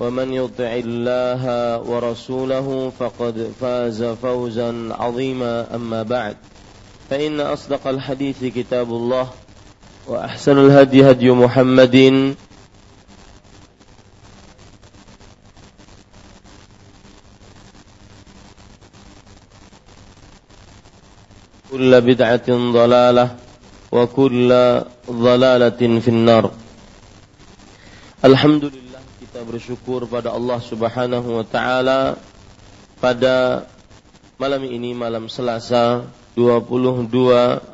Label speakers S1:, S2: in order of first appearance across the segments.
S1: ومن يطع الله ورسوله فقد فاز فوزا عظيما. أما بعد فإن أصدق الحديث كتاب الله وأحسن الهدي هدي محمد. كل بدعة ضلالة وكل ضلالة في النار. Alhamdulillah kita bersyukur pada Allah Subhanahu wa taala pada malam ini malam Selasa 22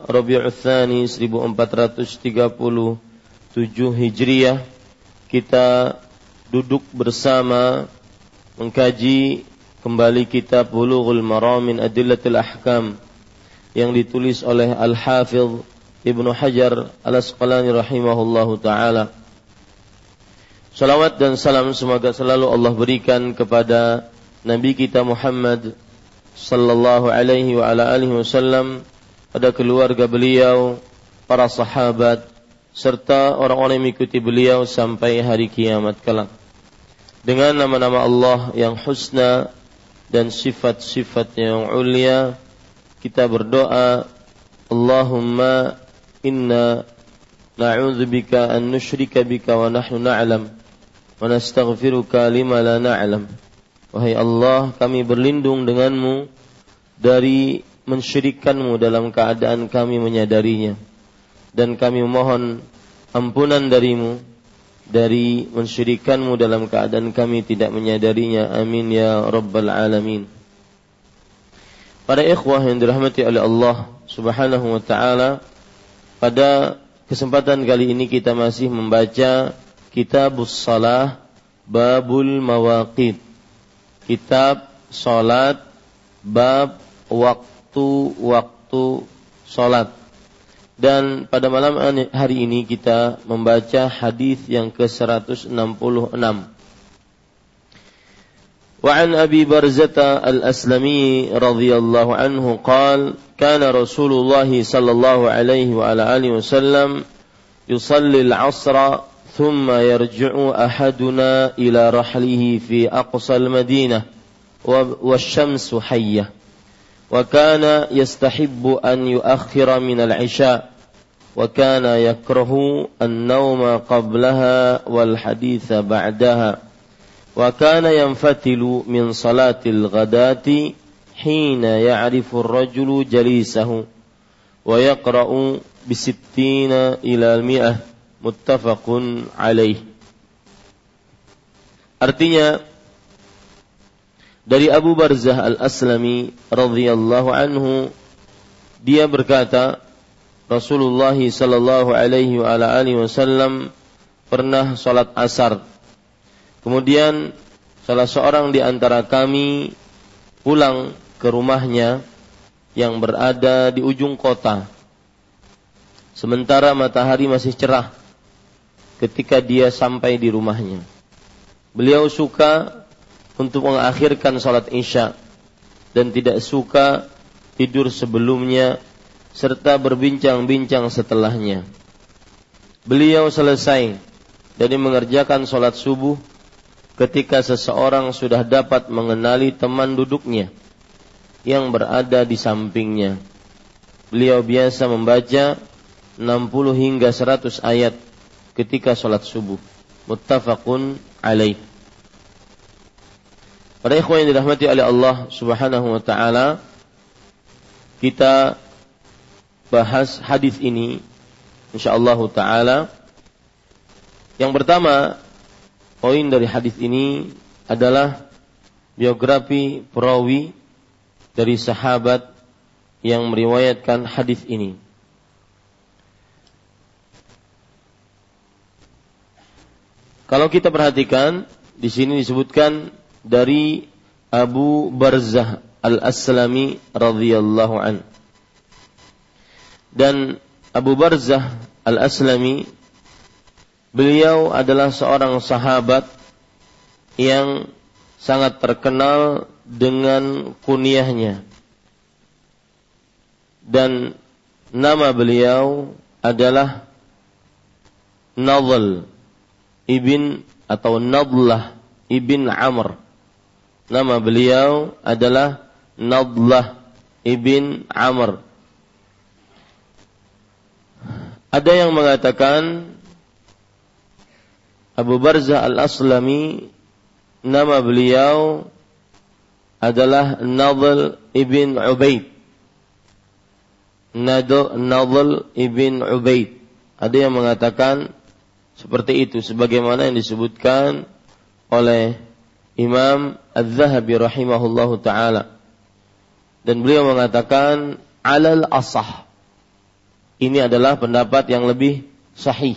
S1: Rabiul Tsani 1437 Hijriah kita duduk bersama mengkaji kembali kitab Bulughul Maram min Adillatil Ahkam yang ditulis oleh Al-Hafidh Ibnu Hajar Al-Asqalani rahimahullahu taala. Salawat dan salam semoga selalu Allah berikan kepada Nabi kita Muhammad sallallahu alaihi wa ala alihi wasallam pada keluarga beliau, para sahabat serta orang-orang yang mengikuti beliau sampai hari kiamat kelak. Dengan nama-nama Allah yang husna dan sifat-sifat yang ulia, kita berdoa, Allahumma inna na'udzubika an nusyrika bika wa nahnu na'lam wa nastaghfiruka lima la na'lam. Wahai Allah, kami berlindung denganmu dari mensyirikkanmu dalam keadaan kami menyadarinya. Dan kami mohon ampunan darimu dari mensyirikkanmu dalam keadaan kami tidak menyadarinya. Amin ya Rabbal Alamin. Para ikhwah yang dirahmati oleh Allah subhanahu wa ta'ala, pada kesempatan kali ini kita masih membaca Kitabus Salah Babul Mawaqid Kitab Salat Bab Waktu-Waktu Salat Dan pada malam hari ini kita membaca hadis yang ke-166 وعن أبي برزة الأسلمي رضي الله عنه قال كان رسول الله صلى الله عليه وعلى آله وسلم يصلي العصر ثم يرجع أحدنا إلى رحله في أقصى المدينة والشمس حية. وكان يستحب أن يؤخر من العشاء وكان يكره النوم قبلها والحديث بعدها. وكان ينفتل من صلاة الغداة حين يعرف الرجل جليسه ويقرأ بستين إلى المئة. Muttafaqun alaih. Artinya dari Abu Barzah Al-Aslami radhiyallahu anhu dia berkata Rasulullah sallallahu alaihi wa ala alihi wasallam pernah salat asar. Kemudian salah seorang di antara kami pulang ke rumahnya yang berada di ujung kota. Sementara matahari masih cerah ketika dia sampai di rumahnya. Beliau suka untuk mengakhirkan salat Isya dan tidak suka tidur sebelumnya, serta berbincang-bincang setelahnya. Beliau selesai dari mengerjakan sholat subuh ketika seseorang sudah dapat mengenali teman duduknya yang berada di sampingnya. Beliau biasa membaca 60 hingga 100 ayat ketika sholat subuh. Muttafaqun alaih. Para ikhwan yang dirahmati oleh Allah Subhanahu wa taala, kita bahas hadis ini insyaallah taala. Yang pertama, poin dari hadis ini adalah biografi perawi dari sahabat yang meriwayatkan hadis ini. Kalau kita perhatikan di sini disebutkan dari Abu Barzah Al-Aslami radhiyallahu an. Dan Abu Barzah Al-Aslami beliau adalah seorang sahabat yang sangat terkenal dengan kunyahnya. Dan nama beliau adalah Nadl ibn atau Nadlah ibn Amr. Nama beliau adalah Nadlah ibn Amr. Ada yang mengatakan Abu Barzah al-Aslami nama beliau adalah Nadl ibn Ubaid. Nadl ibn Ubaid. Ada yang mengatakan seperti itu sebagaimana yang disebutkan oleh Imam Az-Zahabi rahimahullahu taala. Dan beliau mengatakan alal asah. Ini adalah pendapat yang lebih sahih.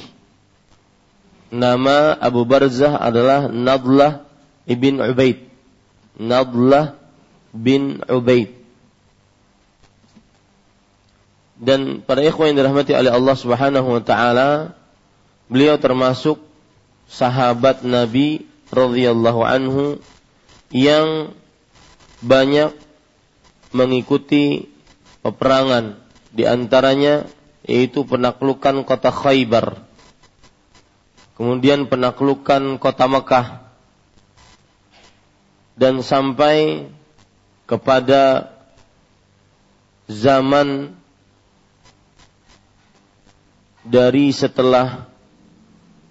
S1: Nama Abu Barzah adalah Nadlah ibn Ubaid. Nadlah bin Ubaid. Dan para ikhwan yang dirahmati oleh Allah Subhanahu wa taala, Beliau termasuk sahabat Nabi radhiyallahu anhu yang banyak mengikuti peperangan. Di antaranya yaitu penaklukan kota Khaybar. Kemudian penaklukan kota Mekah. Dan sampai kepada zaman dari setelah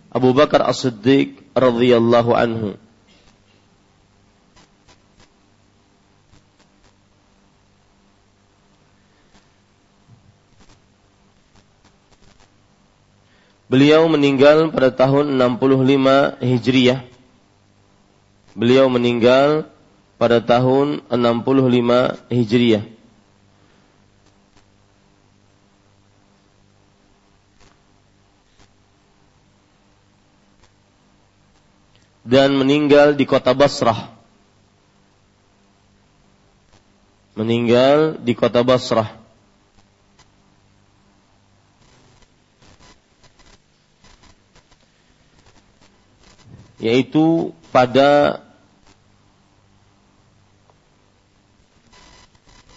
S1: Abu Bakar As-Siddiq radhiyallahu anhu. Beliau meninggal pada tahun 65 Hijriah. Beliau meninggal pada tahun 65 Hijriah. Dan meninggal di kota Basrah. Meninggal di kota Basrah. Yaitu pada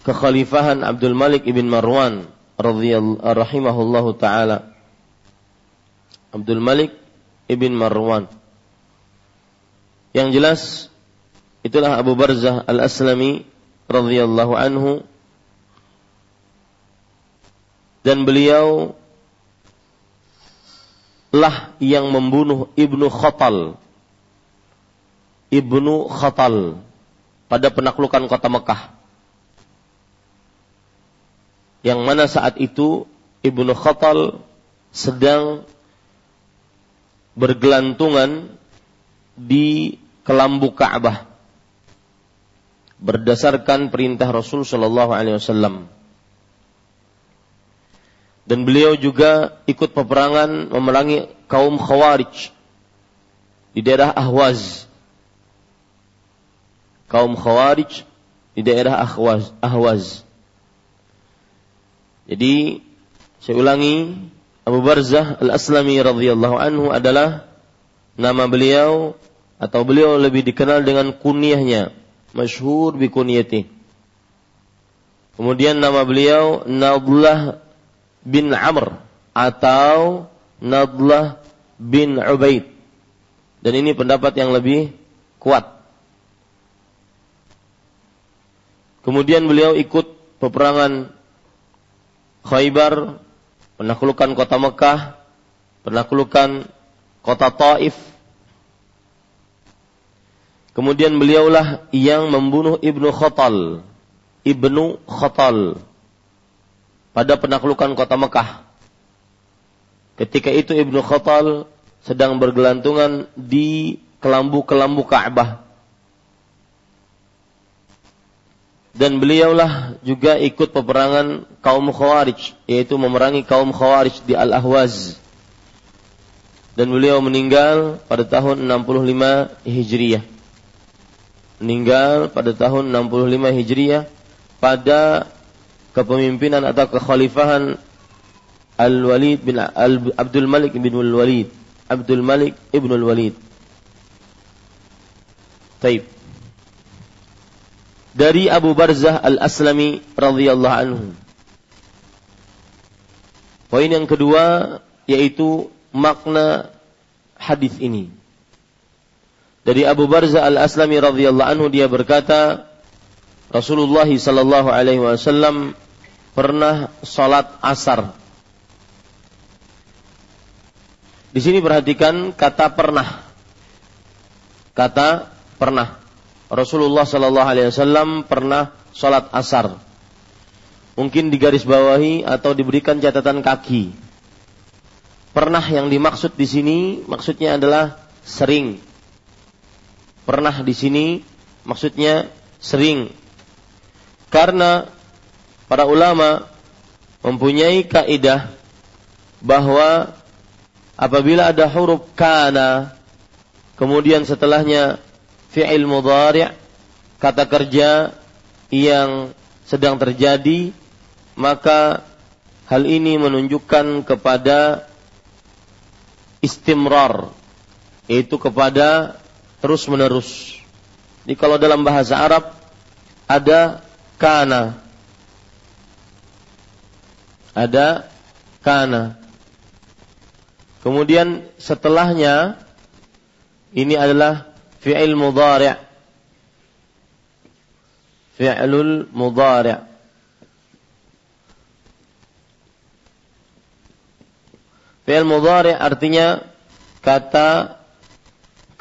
S1: kekhalifahan Abdul Malik ibn Marwan radhiyallahu taala. Abdul Malik ibn Marwan yang jelas itulah Abu Barzah Al-Aslami radhiyallahu anhu. Dan beliau lah yang membunuh Ibnu Khatal. Ibnu Khatal pada penaklukan kota Mekah. Yang mana saat itu Ibnu Khatal sedang bergelantungan di kelambu Ka'bah berdasarkan perintah Rasul Shallallahu Alaihi Wasallam. Dan beliau juga ikut peperangan memerangi kaum Khawarij di daerah Ahwaz. Kaum Khawarij di daerah Ahwaz. Ahwaz. Jadi saya ulangi Abu Barzah Al-Aslami radhiyallahu anhu adalah nama beliau atau beliau lebih dikenal dengan kunyahnya, masyhur bi kunyati. Kemudian nama beliau Nadlah bin Amr atau Nadlah bin Ubaid. Dan ini pendapat yang lebih kuat. Kemudian beliau ikut peperangan Khaybar, penaklukan kota Mekah, penaklukan kota Taif. Kemudian beliaulah yang membunuh Ibnu Khatal, Ibnu Khatal pada penaklukan kota Mekah. Ketika itu Ibnu Khatal sedang bergelantungan di kelambu-kelambu Ka'bah. Dan beliaulah juga ikut peperangan kaum Khawarij, yaitu memerangi kaum Khawarij di Al-Ahwaz. Dan beliau meninggal pada tahun 65 Hijriah. Meninggal pada tahun 65 Hijriah pada kepemimpinan atau kekhalifahan Al-Walid bin Al Abdul Malik bin Al-Walid. Abdul Malik ibn Al-Walid. Taib. Dari Abu Barzah Al-Aslami radhiyallahu anhu. Poin yang kedua yaitu makna hadis ini. Dari Abu Barzah Al-Aslami radhiyallahu anhu dia berkata, Rasulullah sallallahu alaihi wasallam pernah salat asar. Di sini perhatikan kata pernah. Kata pernah. Rasulullah sallallahu alaihi wasallam pernah salat asar. Mungkin digaris bawahi atau diberikan catatan kaki. Pernah yang dimaksud di sini maksudnya adalah sering. Pernah di sini maksudnya sering. Karena para ulama mempunyai kaidah bahwa apabila ada huruf kana kemudian setelahnya fi'il mudhari' kata kerja yang sedang terjadi maka hal ini menunjukkan kepada istimrar yaitu kepada terus menerus. Jadi kalau dalam bahasa Arab ada kana. Ada kana. Kemudian setelahnya ini adalah fi'il mudhari'. Fi'lul mudhari'. Fi'il mudhari' artinya kata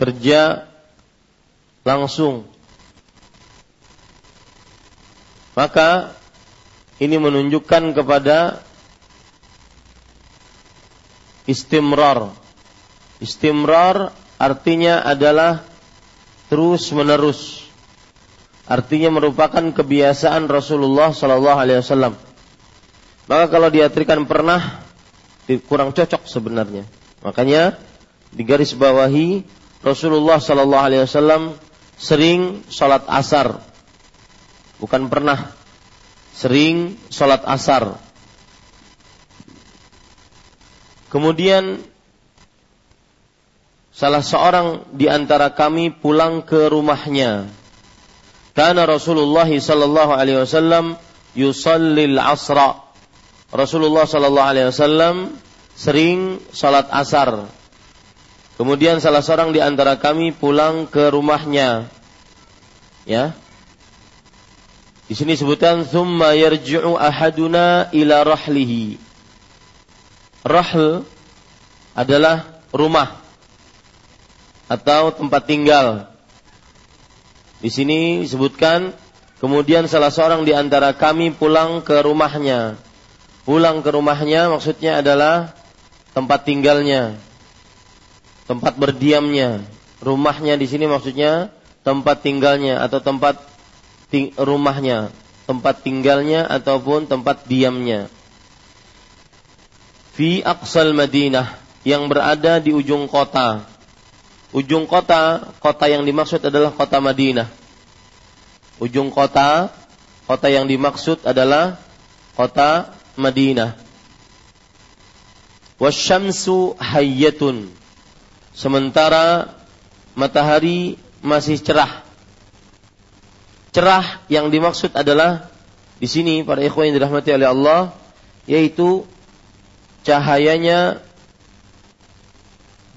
S1: kerja langsung maka ini menunjukkan kepada istimrar. Istimrar artinya adalah terus menerus. Artinya merupakan kebiasaan Rasulullah Sallallahu Alaihi Wasallam. Maka kalau diartikan pernah kurang cocok sebenarnya. Makanya di garis bawahi Rasulullah Sallallahu Alaihi Wasallam sering sholat asar bukan pernah sering sholat asar. Kemudian salah seorang di antara kami pulang ke rumahnya. Karena Rasulullah sallallahu alaihi wasallam yusallil asra. Rasulullah sallallahu alaihi wasallam sering salat asar. Kemudian salah seorang di antara kami pulang ke rumahnya. Ya, di sini sebutkan thumma yarji'u ahaduna ila rahlihi. Rahl adalah rumah atau tempat tinggal. Di sini disebutkan kemudian salah seorang di antara kami pulang ke rumahnya. Pulang ke rumahnya maksudnya adalah tempat tinggalnya, tempat berdiamnya. Rumahnya di sini maksudnya tempat tinggalnya atau tempat ting rumahnya, tempat tinggalnya ataupun tempat diamnya. Fi aqsal Madinah yang berada di ujung kota. Ujung kota, kota yang dimaksud adalah kota Madinah. Ujung kota, kota yang dimaksud adalah kota Madinah. Wasyamsu hayyatun. Sementara matahari masih cerah cerah yang dimaksud adalah di sini para ikhwan yang dirahmati oleh Allah yaitu cahayanya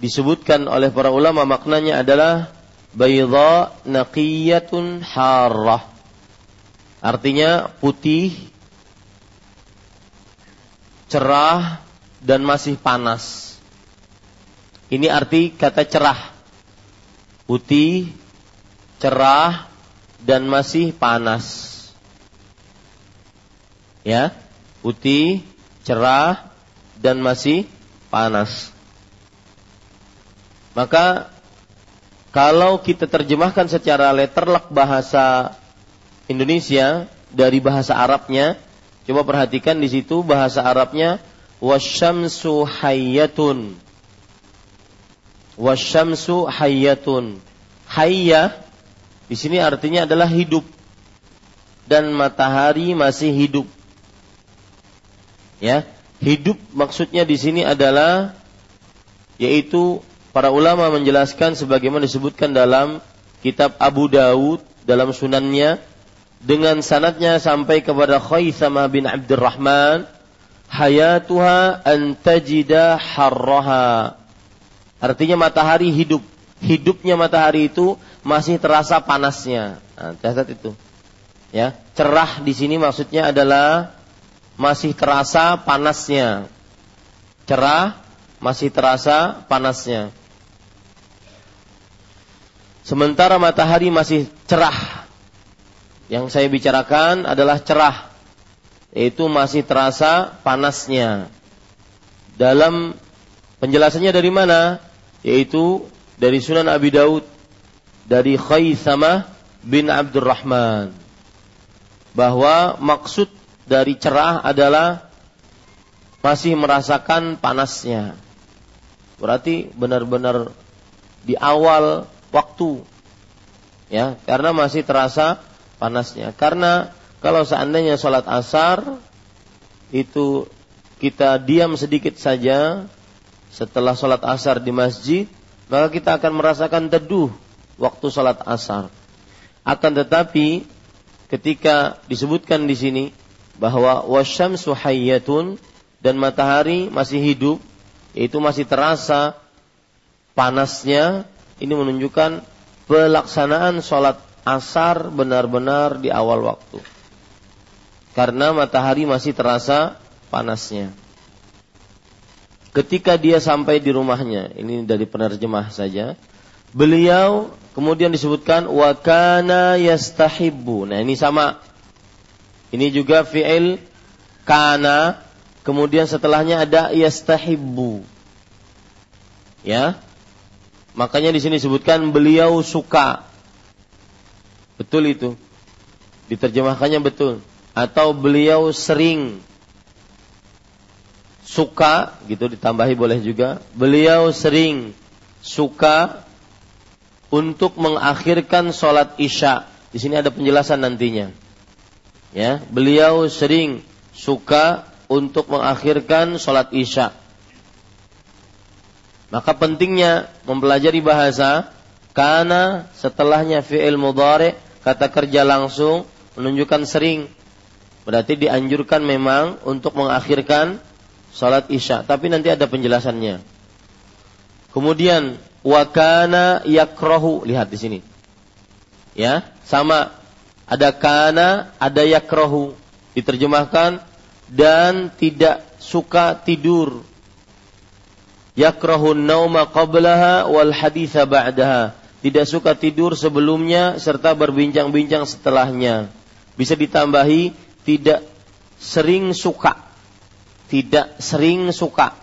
S1: disebutkan oleh para ulama maknanya adalah bayda naqiyatun harrah. Artinya putih, cerah dan masih panas. Ini arti kata cerah. Putih, cerah dan masih panas. Ya putih cerah dan masih panas. Maka kalau kita terjemahkan secara letterlek bahasa Indonesia dari bahasa Arabnya coba perhatikan di situ bahasa Arabnya wasyamsu hayyatun wasyamsu hayyatun. Hayya di sini artinya adalah hidup. Dan matahari masih hidup. Ya, hidup maksudnya di sini adalah yaitu para ulama menjelaskan sebagaimana disebutkan dalam kitab Abu Daud dalam sunannya dengan sanatnya sampai kepada Khaisamah bin Abdurrahman hayatuha an tajida artinya matahari hidup hidupnya matahari itu masih terasa panasnya nah, catat itu ya cerah di sini maksudnya adalah masih terasa panasnya. Cerah, masih terasa panasnya. Sementara matahari masih cerah. Yang saya bicarakan adalah cerah. Yaitu masih terasa panasnya. Dalam penjelasannya dari mana? Yaitu dari Sunan Abi Daud. Dari Khaysamah bin Abdurrahman. Bahwa maksud dari cerah adalah masih merasakan panasnya. Berarti benar-benar di awal waktu. Ya, karena masih terasa panasnya. Karena kalau seandainya sholat asar itu kita diam sedikit saja setelah sholat asar di masjid, maka kita akan merasakan teduh waktu sholat asar. Akan tetapi ketika disebutkan di sini bahwa wasyamsu hayyatun dan matahari masih hidup yaitu masih terasa panasnya ini menunjukkan pelaksanaan sholat asar benar-benar di awal waktu karena matahari masih terasa panasnya ketika dia sampai di rumahnya ini dari penerjemah saja beliau kemudian disebutkan wakana yastahibbu nah ini sama ini juga fi'il kana, kemudian setelahnya ada yastahibbu. Ya. Makanya di sini disebutkan beliau suka. Betul itu. Diterjemahkannya betul. Atau beliau sering suka gitu ditambahi boleh juga. Beliau sering suka untuk mengakhirkan sholat isya. Di sini ada penjelasan nantinya ya beliau sering suka untuk mengakhirkan sholat isya. Maka pentingnya mempelajari bahasa karena setelahnya fi'il mudhari kata kerja langsung menunjukkan sering. Berarti dianjurkan memang untuk mengakhirkan sholat isya. Tapi nanti ada penjelasannya. Kemudian wakana yakrohu lihat di sini. Ya, sama ada kana, ada yakrohu. Diterjemahkan dan tidak suka tidur. Yakrohu nauma qablaha wal haditha ba'daha. Tidak suka tidur sebelumnya serta berbincang-bincang setelahnya. Bisa ditambahi tidak sering suka. Tidak sering suka.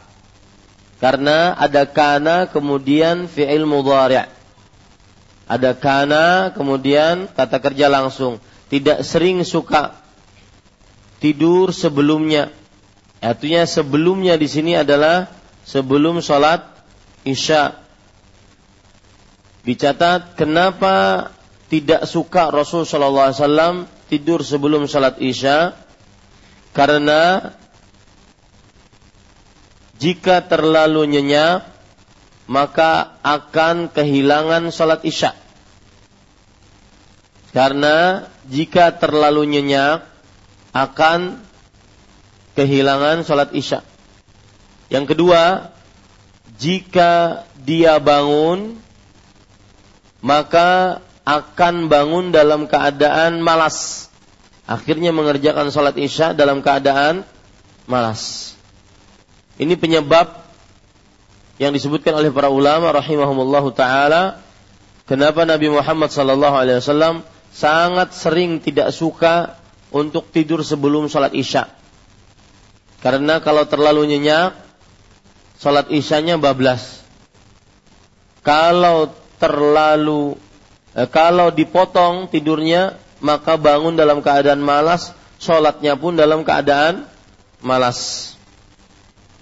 S1: Karena ada kana kemudian fi'il mudhari' Ada kana, kemudian kata kerja langsung. Tidak sering suka tidur sebelumnya. Artinya sebelumnya di sini adalah sebelum sholat isya. Dicatat kenapa tidak suka Rasul Shallallahu Alaihi Wasallam tidur sebelum sholat isya? Karena jika terlalu nyenyak maka akan kehilangan sholat isya. Karena jika terlalu nyenyak, akan kehilangan sholat isya. Yang kedua, jika dia bangun, maka akan bangun dalam keadaan malas. Akhirnya mengerjakan sholat isya dalam keadaan malas. Ini penyebab yang disebutkan oleh para ulama rahimahumullah taala kenapa Nabi Muhammad sallallahu alaihi wasallam sangat sering tidak suka untuk tidur sebelum sholat isya. Karena kalau terlalu nyenyak, sholat isyanya bablas. Kalau terlalu, eh, kalau dipotong tidurnya, maka bangun dalam keadaan malas, sholatnya pun dalam keadaan malas.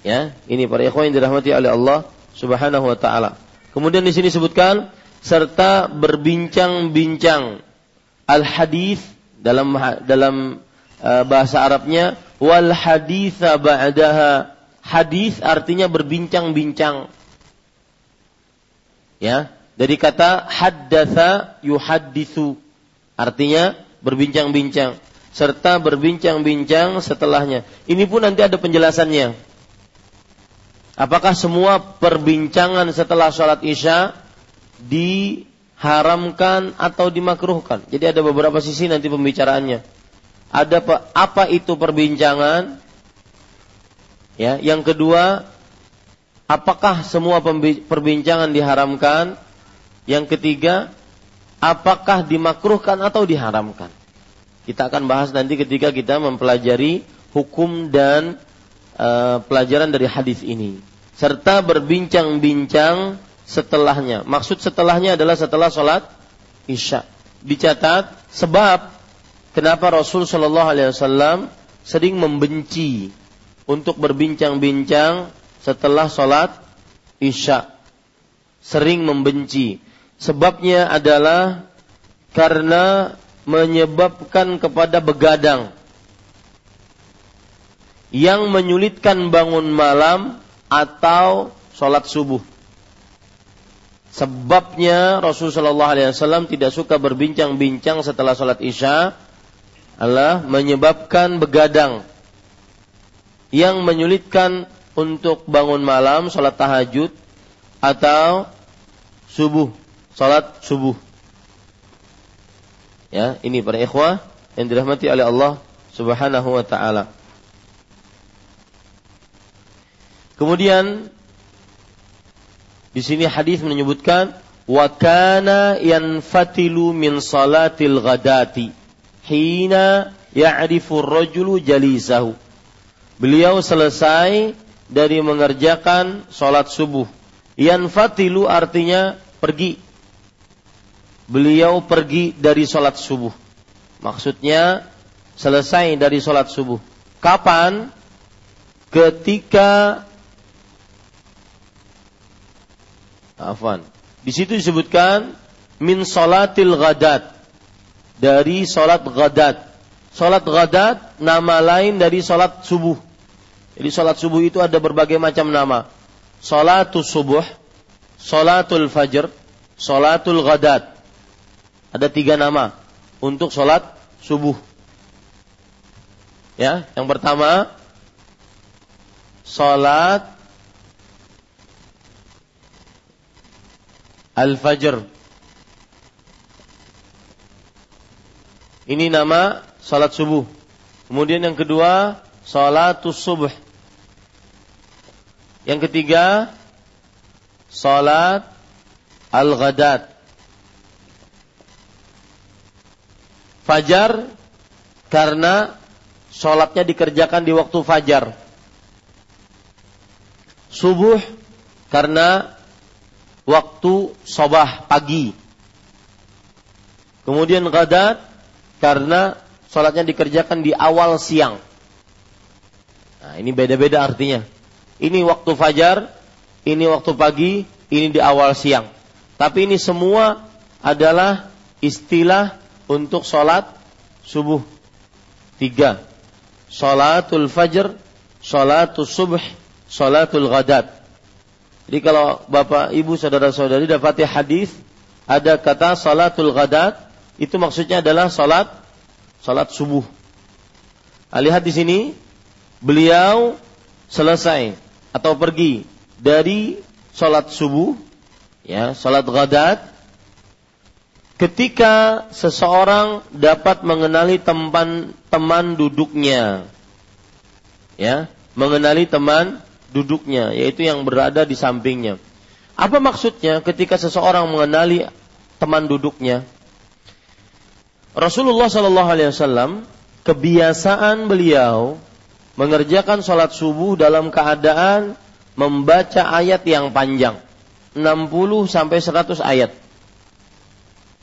S1: Ya, ini para ikhwan yang dirahmati oleh Allah Subhanahu wa taala. Kemudian di sini sebutkan serta berbincang-bincang al hadis dalam dalam uh, bahasa Arabnya wal haditha ba'daha. Hadis artinya berbincang-bincang. Ya, dari kata haddatha yuhadditsu. Artinya berbincang-bincang serta berbincang-bincang setelahnya. Ini pun nanti ada penjelasannya. Apakah semua perbincangan setelah sholat isya diharamkan atau dimakruhkan? Jadi ada beberapa sisi nanti pembicaraannya. Ada apa itu perbincangan? Ya, yang kedua, apakah semua perbincangan diharamkan? Yang ketiga, apakah dimakruhkan atau diharamkan? Kita akan bahas nanti ketika kita mempelajari hukum dan uh, pelajaran dari hadis ini serta berbincang-bincang setelahnya. Maksud setelahnya adalah setelah sholat isya. Dicatat sebab kenapa Rasul Shallallahu Alaihi Wasallam sering membenci untuk berbincang-bincang setelah sholat isya. Sering membenci. Sebabnya adalah karena menyebabkan kepada begadang yang menyulitkan bangun malam atau sholat subuh. Sebabnya Rasulullah SAW tidak suka berbincang-bincang setelah sholat isya adalah menyebabkan begadang yang menyulitkan untuk bangun malam, sholat tahajud atau subuh, sholat subuh. Ya, ini para ikhwah yang dirahmati oleh Allah Subhanahu wa taala. Kemudian di sini hadis menyebutkan wa kana yanfatilu min salatil ghadati hina ya'rifu ar-rajulu jalisahu. Beliau selesai dari mengerjakan salat subuh. Yanfatilu artinya pergi. Beliau pergi dari salat subuh. Maksudnya selesai dari salat subuh. Kapan? Ketika Afwan. Di situ disebutkan min salatil ghadat. Dari salat ghadat. Salat ghadat nama lain dari salat subuh. Jadi salat subuh itu ada berbagai macam nama. Salatul subuh, salatul fajr, salatul ghadat. Ada tiga nama untuk salat subuh. Ya, yang pertama salat Al-Fajr. Ini nama salat subuh. Kemudian yang kedua, salatus subuh. Yang ketiga, salat al-ghadat. Fajar karena sholatnya dikerjakan di waktu fajar. Subuh karena waktu sobah pagi. Kemudian gadat karena sholatnya dikerjakan di awal siang. Nah, ini beda-beda artinya. Ini waktu fajar, ini waktu pagi, ini di awal siang. Tapi ini semua adalah istilah untuk sholat subuh. Tiga. Sholatul fajr, sholatul subuh, sholatul gadat. Jadi kalau Bapak, Ibu, saudara-saudari dapati hadis ada kata salatul ghadat, itu maksudnya adalah salat salat subuh. Nah, lihat di sini, beliau selesai atau pergi dari sholat subuh, ya, sholat ghadat, ketika seseorang dapat mengenali teman teman duduknya, ya, mengenali teman duduknya, yaitu yang berada di sampingnya. Apa maksudnya ketika seseorang mengenali teman duduknya? Rasulullah Shallallahu Alaihi Wasallam kebiasaan beliau mengerjakan sholat subuh dalam keadaan membaca ayat yang panjang 60 sampai 100 ayat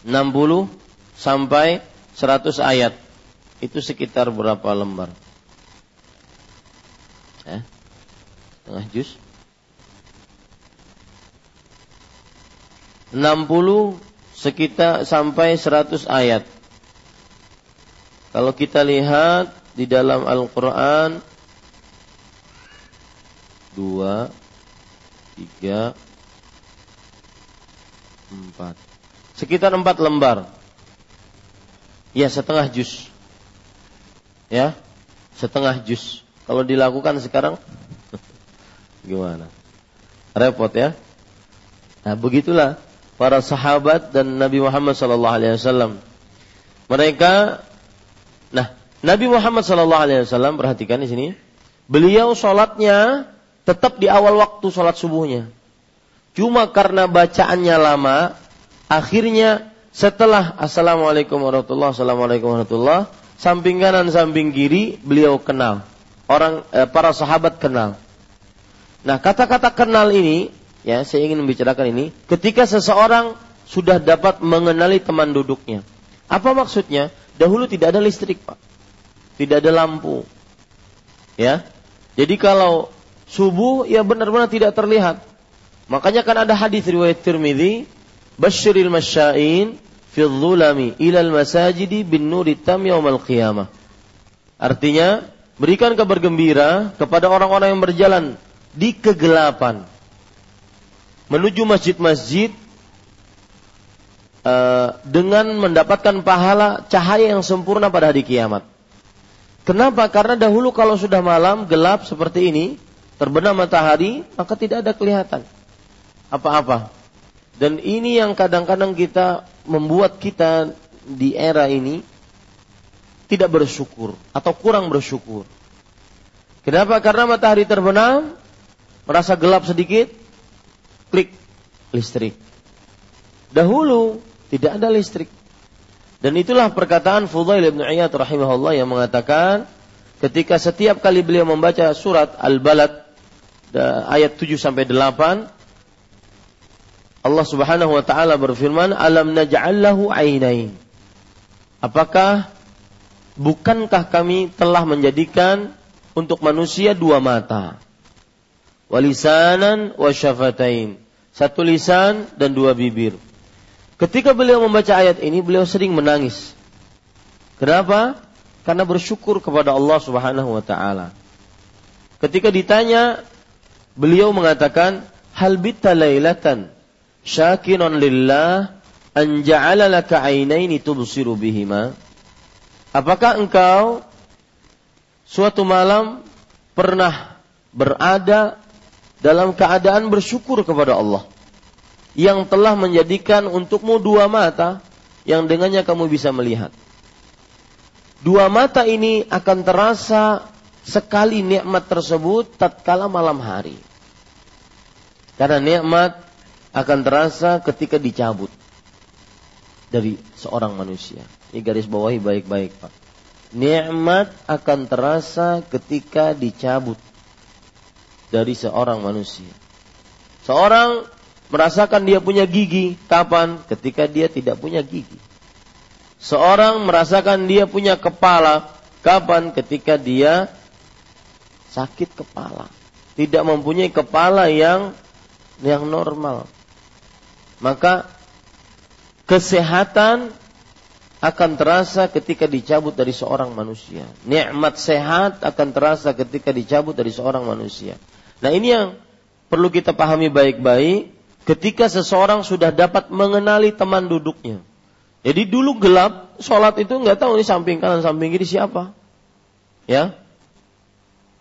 S1: 60 sampai 100 ayat itu sekitar berapa lembar? Eh? Setengah juz? 60 sekitar sampai 100 ayat. Kalau kita lihat di dalam Al-Quran dua, tiga, empat, sekitar empat lembar. Ya setengah jus. Ya, setengah jus. Kalau dilakukan sekarang gimana? Repot ya. Nah begitulah para sahabat dan Nabi Muhammad sallallahu alaihi wasallam. Mereka nah, Nabi Muhammad sallallahu alaihi wasallam perhatikan di sini, beliau sholatnya tetap di awal waktu sholat subuhnya. Cuma karena bacaannya lama, akhirnya setelah Assalamualaikum warahmatullahi Assalamualaikum warahmatullahi samping kanan samping kiri beliau kenal. Orang eh, para sahabat kenal. Nah, kata-kata kenal ini ya saya ingin membicarakan ini ketika seseorang sudah dapat mengenali teman duduknya. Apa maksudnya? Dahulu tidak ada listrik, Pak. Tidak ada lampu. Ya. Jadi kalau subuh ya benar-benar tidak terlihat. Makanya kan ada hadis riwayat Tirmidzi, "Basyiril masya'in fi dhulami ila al-masajidi bin nuri tam yaumal qiyamah." Artinya, berikan kabar gembira kepada orang-orang yang berjalan di kegelapan menuju masjid-masjid uh, dengan mendapatkan pahala cahaya yang sempurna pada hari kiamat. Kenapa? Karena dahulu kalau sudah malam gelap seperti ini, terbenam matahari, maka tidak ada kelihatan apa-apa. Dan ini yang kadang-kadang kita membuat kita di era ini tidak bersyukur atau kurang bersyukur. Kenapa? Karena matahari terbenam, merasa gelap sedikit, klik listrik. Dahulu tidak ada listrik. Dan itulah perkataan Fudail bin Iyad rahimahullah yang mengatakan ketika setiap kali beliau membaca surat Al-Balad ayat 7 sampai 8 Allah Subhanahu wa taala berfirman alam naj'al lahu ainain Apakah bukankah kami telah menjadikan untuk manusia dua mata walisanan wa syafatain satu lisan dan dua bibir. Ketika beliau membaca ayat ini, beliau sering menangis. Kenapa? Karena bersyukur kepada Allah Subhanahu wa taala. Ketika ditanya, beliau mengatakan, "Hal bitta lailatan syakiran lillah an ja'ala laka 'ainaini tubsiru bihima?" Apakah engkau suatu malam pernah berada dalam keadaan bersyukur kepada Allah yang telah menjadikan untukmu dua mata yang dengannya kamu bisa melihat. Dua mata ini akan terasa sekali nikmat tersebut tatkala malam hari. Karena nikmat akan terasa ketika dicabut dari seorang manusia. Ini garis bawahi baik-baik, Pak. Nikmat akan terasa ketika dicabut dari seorang manusia. Seorang merasakan dia punya gigi kapan? Ketika dia tidak punya gigi. Seorang merasakan dia punya kepala kapan? Ketika dia sakit kepala. Tidak mempunyai kepala yang yang normal. Maka kesehatan akan terasa ketika dicabut dari seorang manusia. Nikmat sehat akan terasa ketika dicabut dari seorang manusia. Nah ini yang perlu kita pahami baik-baik ketika seseorang sudah dapat mengenali teman duduknya. Jadi dulu gelap, sholat itu nggak tahu ini samping kanan, samping kiri siapa. Ya.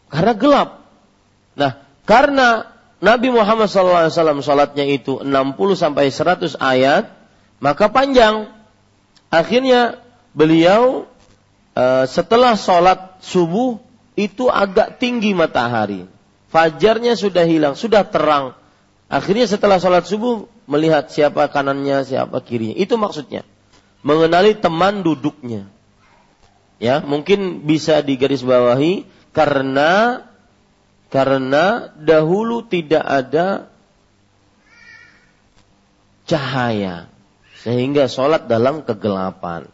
S1: Karena gelap. Nah, karena Nabi Muhammad SAW salatnya itu 60 sampai 100 ayat, maka panjang. Akhirnya beliau uh, setelah sholat subuh itu agak tinggi matahari. Fajarnya sudah hilang, sudah terang. Akhirnya setelah sholat subuh melihat siapa kanannya, siapa kirinya. Itu maksudnya. Mengenali teman duduknya. Ya, mungkin bisa digarisbawahi karena karena dahulu tidak ada cahaya sehingga sholat dalam kegelapan.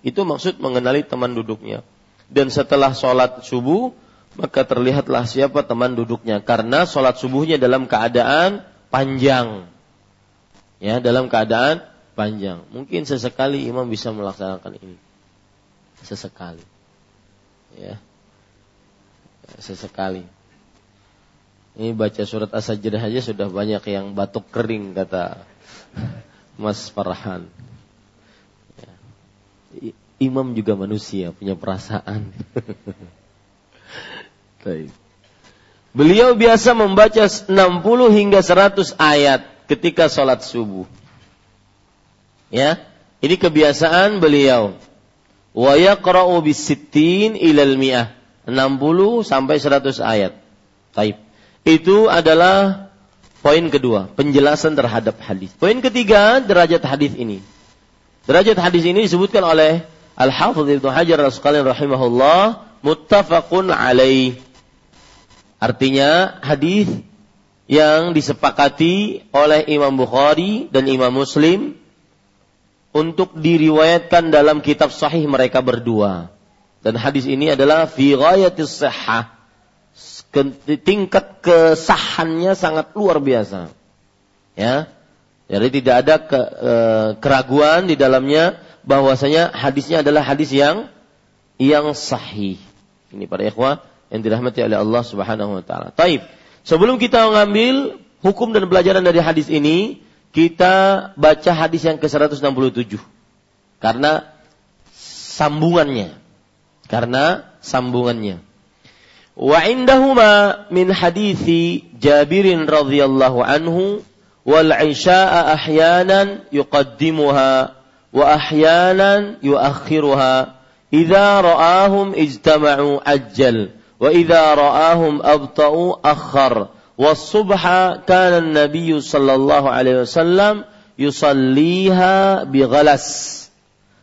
S1: Itu maksud mengenali teman duduknya. Dan setelah sholat subuh, maka terlihatlah siapa teman duduknya. Karena sholat subuhnya dalam keadaan panjang. Ya, dalam keadaan panjang. Mungkin sesekali imam bisa melaksanakan ini. Sesekali. Ya. Sesekali. Ini baca surat As-Sajdah aja sudah banyak yang batuk kering kata Mas Farhan. Ya. Imam juga manusia, punya perasaan. Beliau biasa membaca 60 hingga 100 ayat ketika sholat subuh. Ya, ini kebiasaan beliau. Wa yaqra'u bisittin ilal mi'ah. 60 sampai 100 ayat. Taib. Itu adalah poin kedua, penjelasan terhadap hadis. Poin ketiga, derajat hadis ini. Derajat hadis ini disebutkan oleh Al-Hafidh Ibnu Hajar Al-Asqalani rahimahullah muttafaqun alaih. Artinya hadis yang disepakati oleh Imam Bukhari dan Imam Muslim untuk diriwayatkan dalam kitab sahih mereka berdua. Dan hadis ini adalah fi ghayatis sihhah. Tingkat kesahannya sangat luar biasa. Ya. Jadi tidak ada ke, e, keraguan di dalamnya bahwasanya hadisnya adalah hadis yang yang sahih. Ini para ikhwah yang dirahmati oleh Allah Subhanahu wa taala. Taib. Sebelum kita mengambil hukum dan pelajaran dari hadis ini, kita baca hadis yang ke-167. Karena sambungannya. Karena sambungannya. Wa indahuma min hadithi Jabirin radhiyallahu anhu wal isya'a ahyanan yuqaddimuha wa ahyanan yuakhiruha إذا ra'ahum ijtama'u ajjal wa idza ra'ahum abta'u akhar. Was-subha صلى الله عليه sallallahu alaihi wasallam yusalliha bighalas.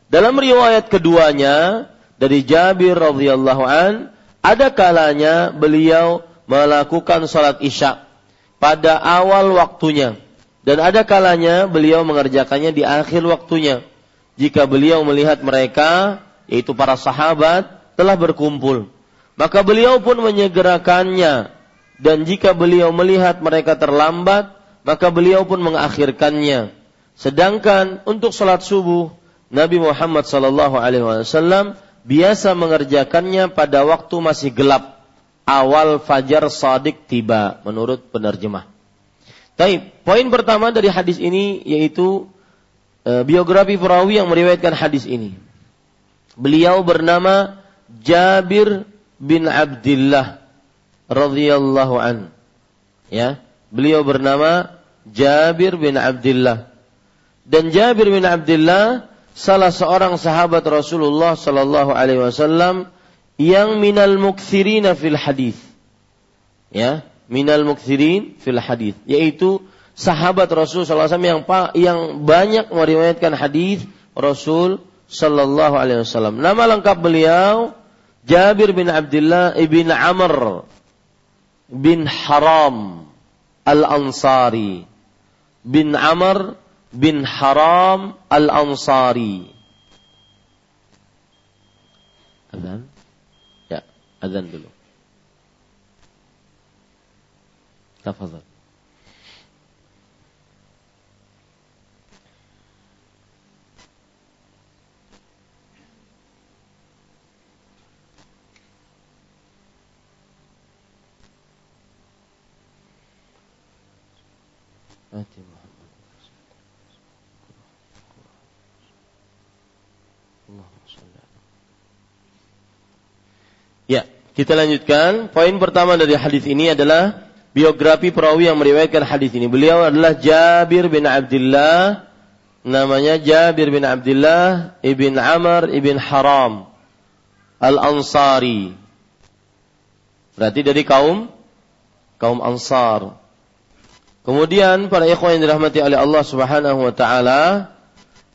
S1: Dalam riwayat keduanya dari Jabir radhiyallahu an, ada kalanya beliau melakukan salat Isya pada awal waktunya dan ada kalanya beliau mengerjakannya di akhir waktunya. Jika beliau melihat mereka yaitu para sahabat, telah berkumpul. Maka beliau pun menyegerakannya. Dan jika beliau melihat mereka terlambat, maka beliau pun mengakhirkannya. Sedangkan untuk sholat subuh, Nabi Muhammad Sallallahu Alaihi Wasallam biasa mengerjakannya pada waktu masih gelap, awal fajar sadik tiba, menurut penerjemah. Tapi poin pertama dari hadis ini yaitu Eh, biografi perawi yang meriwayatkan hadis ini. Beliau bernama Jabir bin Abdullah radhiyallahu an. Ya, beliau bernama Jabir bin Abdullah. Dan Jabir bin Abdullah salah seorang sahabat Rasulullah sallallahu alaihi wasallam yang minal mukthirina fil hadis. Ya, minal mukthirin fil hadis, yaitu sahabat Rasul SAW yang yang banyak meriwayatkan hadis Rasul Sallallahu Alaihi Wasallam. Nama lengkap beliau Jabir bin Abdullah ibn Amr bin Haram al Ansari bin Amr bin Haram al Ansari. Azan? Ya, azan dulu. Tafadhal. Ya, kita lanjutkan. Poin pertama dari hadis ini adalah biografi perawi yang meriwayatkan hadis ini. Beliau adalah Jabir bin Abdullah. Namanya Jabir bin Abdullah ibn Amr ibn Haram al-Ansari. Berarti dari kaum kaum Ansar. Kemudian para ikhwan yang dirahmati oleh Allah Subhanahu wa taala,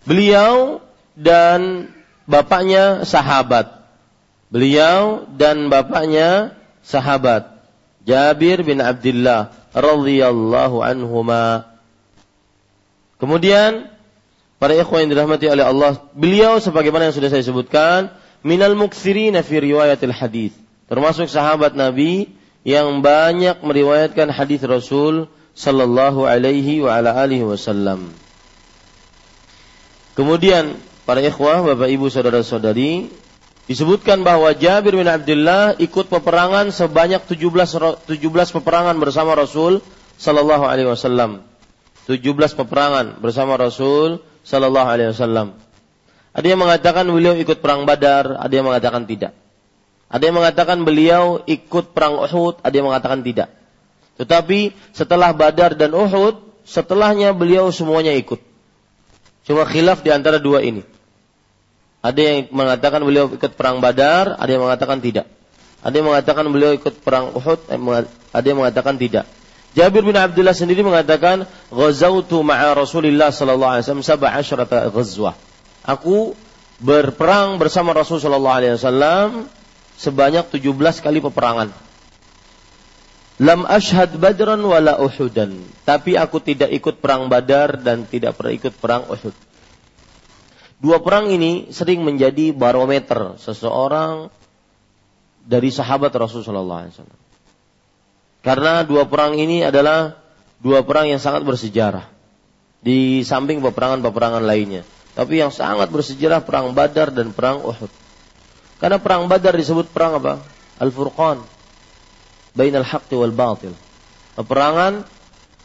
S1: beliau dan bapaknya sahabat. Beliau dan bapaknya sahabat. Jabir bin Abdullah radhiyallahu anhuma. Kemudian para ikhwan yang dirahmati oleh Allah, beliau sebagaimana yang sudah saya sebutkan, minal muktsirina fi riwayatil hadis. Termasuk sahabat Nabi yang banyak meriwayatkan hadis Rasul sallallahu alaihi wa ala alihi wasallam. Kemudian para ikhwah, Bapak Ibu, saudara-saudari, disebutkan bahwa Jabir bin Abdullah ikut peperangan sebanyak 17 17 peperangan bersama Rasul sallallahu alaihi wasallam. 17 peperangan bersama Rasul sallallahu alaihi wasallam. Ada yang mengatakan beliau ikut perang Badar, ada yang mengatakan tidak. Ada yang mengatakan beliau ikut perang Uhud, ada yang mengatakan tidak. Tetapi setelah Badar dan Uhud, setelahnya beliau semuanya ikut. Cuma khilaf di antara dua ini. Ada yang mengatakan beliau ikut perang Badar, ada yang mengatakan tidak. Ada yang mengatakan beliau ikut perang Uhud, eh, ada yang mengatakan tidak. Jabir bin Abdullah sendiri mengatakan, "Ghazautu ma'a Rasulillah sallallahu alaihi wasallam sab'a asyrata ghazwah." Aku berperang bersama Rasul sallallahu alaihi wasallam sebanyak 17 kali peperangan. Lam ashad badran wala uhudan. Tapi aku tidak ikut perang badar dan tidak pernah ikut perang uhud. Dua perang ini sering menjadi barometer seseorang dari sahabat Rasulullah SAW. Karena dua perang ini adalah dua perang yang sangat bersejarah. Di samping peperangan-peperangan lainnya. Tapi yang sangat bersejarah perang badar dan perang uhud. Karena perang badar disebut perang apa? Al-Furqan bainal haqqi wal batil. Peperangan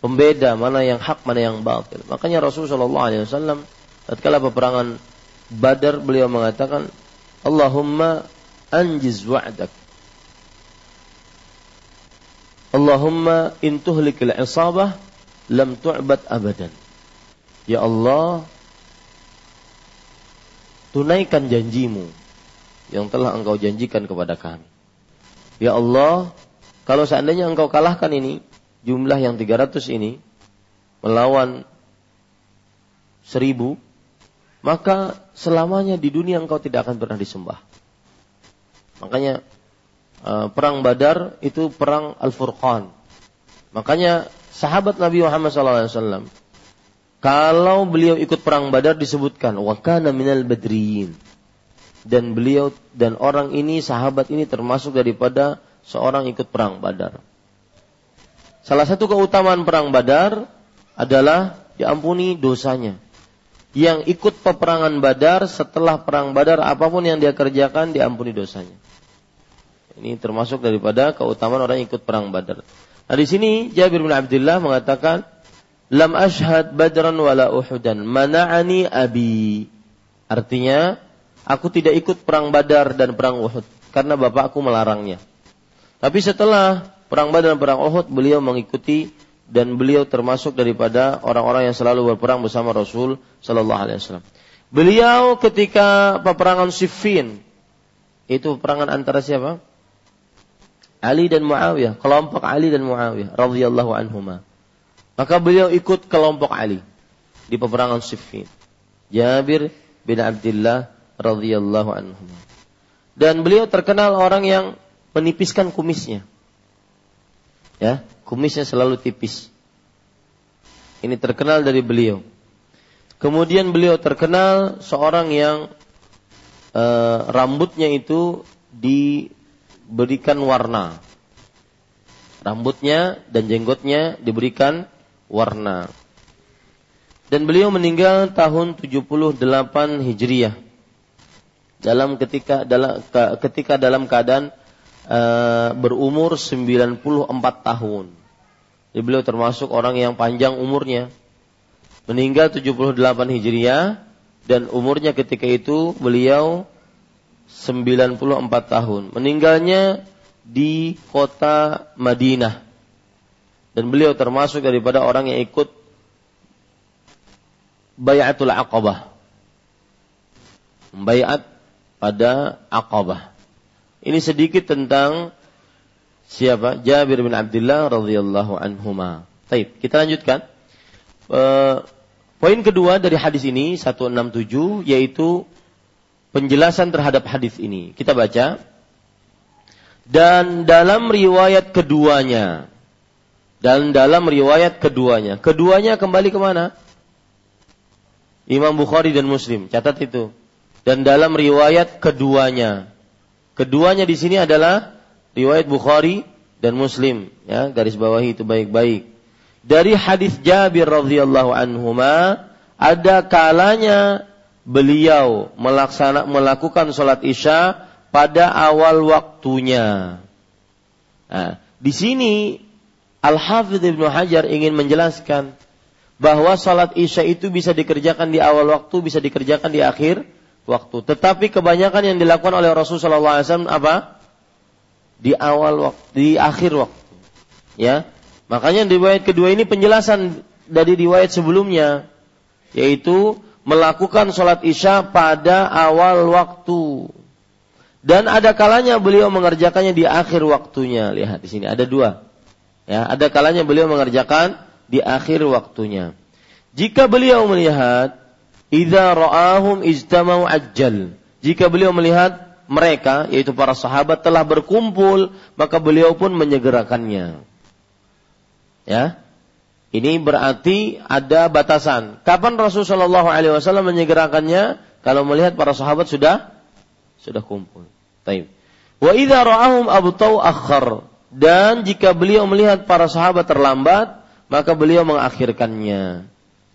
S1: pembeda mana yang hak mana yang batil. Makanya Rasulullah sallallahu alaihi wasallam tatkala peperangan Badar beliau mengatakan Allahumma anjiz wa'dak. Allahumma in tuhlikil isabah lam tu'bad abadan. Ya Allah, tunaikan janjimu yang telah engkau janjikan kepada kami. Ya Allah, kalau seandainya engkau kalahkan ini, jumlah yang 300 ini, melawan seribu, maka selamanya di dunia engkau tidak akan pernah disembah. Makanya eh, perang Badar itu perang Al-Furqan. Makanya sahabat Nabi Muhammad SAW, kalau beliau ikut perang Badar disebutkan wakana minal badriyin dan beliau dan orang ini sahabat ini termasuk daripada seorang ikut perang Badar. Salah satu keutamaan perang Badar adalah diampuni dosanya. Yang ikut peperangan Badar setelah perang Badar apa pun yang dia kerjakan diampuni dosanya. Ini termasuk daripada keutamaan orang yang ikut perang Badar. Nah di sini Jabir bin Abdullah mengatakan, "Lam ashhad Badran wala Uhudan, mana'ani abi." Artinya, aku tidak ikut perang Badar dan perang Uhud karena bapakku melarangnya. Tapi setelah perang Badar dan perang Uhud beliau mengikuti dan beliau termasuk daripada orang-orang yang selalu berperang bersama Rasul Sallallahu Alaihi Wasallam. Beliau ketika peperangan Siffin itu peperangan antara siapa? Ali dan Muawiyah, kelompok Ali dan Muawiyah radhiyallahu anhuma. Maka beliau ikut kelompok Ali di peperangan Siffin. Jabir bin Abdullah radhiyallahu anhu. Dan beliau terkenal orang yang menipiskan kumisnya. Ya, kumisnya selalu tipis. Ini terkenal dari beliau. Kemudian beliau terkenal seorang yang e, rambutnya itu diberikan warna. Rambutnya dan jenggotnya diberikan warna. Dan beliau meninggal tahun 78 Hijriah. Dalam ketika dalam ketika dalam keadaan uh, berumur 94 tahun. Jadi beliau termasuk orang yang panjang umurnya. Meninggal 78 Hijriah dan umurnya ketika itu beliau 94 tahun. Meninggalnya di kota Madinah. Dan beliau termasuk daripada orang yang ikut Bayatul Aqabah. Bayat pada Aqabah. Ini sedikit tentang siapa? Jabir bin Abdullah radhiyallahu anhuma. Baik, kita lanjutkan. Uh, poin kedua dari hadis ini 167 yaitu penjelasan terhadap hadis ini. Kita baca. Dan dalam riwayat keduanya, dan dalam riwayat keduanya. Keduanya kembali ke mana? Imam Bukhari dan Muslim. Catat itu. Dan dalam riwayat keduanya. Keduanya di sini adalah riwayat Bukhari dan Muslim. Ya, garis bawahi itu baik-baik. Dari hadis Jabir radhiyallahu anhu ada kalanya beliau melaksana melakukan sholat isya pada awal waktunya. Nah, di sini Al-Hafidh Ibnu Hajar ingin menjelaskan bahwa salat Isya itu bisa dikerjakan di awal waktu, bisa dikerjakan di akhir waktu. Tetapi kebanyakan yang dilakukan oleh Rasulullah SAW apa? Di awal waktu, di akhir waktu. Ya, makanya di riwayat kedua ini penjelasan dari riwayat sebelumnya, yaitu melakukan sholat isya pada awal waktu. Dan ada kalanya beliau mengerjakannya di akhir waktunya. Lihat di sini ada dua. Ya, ada kalanya beliau mengerjakan di akhir waktunya. Jika beliau melihat idza ra'ahum ijtamau ajjal. Jika beliau melihat mereka yaitu para sahabat telah berkumpul, maka beliau pun menyegerakannya. Ya. Ini berarti ada batasan. Kapan Rasulullah Shallallahu alaihi wasallam menyegerakannya? Kalau melihat para sahabat sudah sudah kumpul. Taib. Wa idza ra'ahum abtau akhar. Dan jika beliau melihat para sahabat terlambat, maka beliau mengakhirkannya.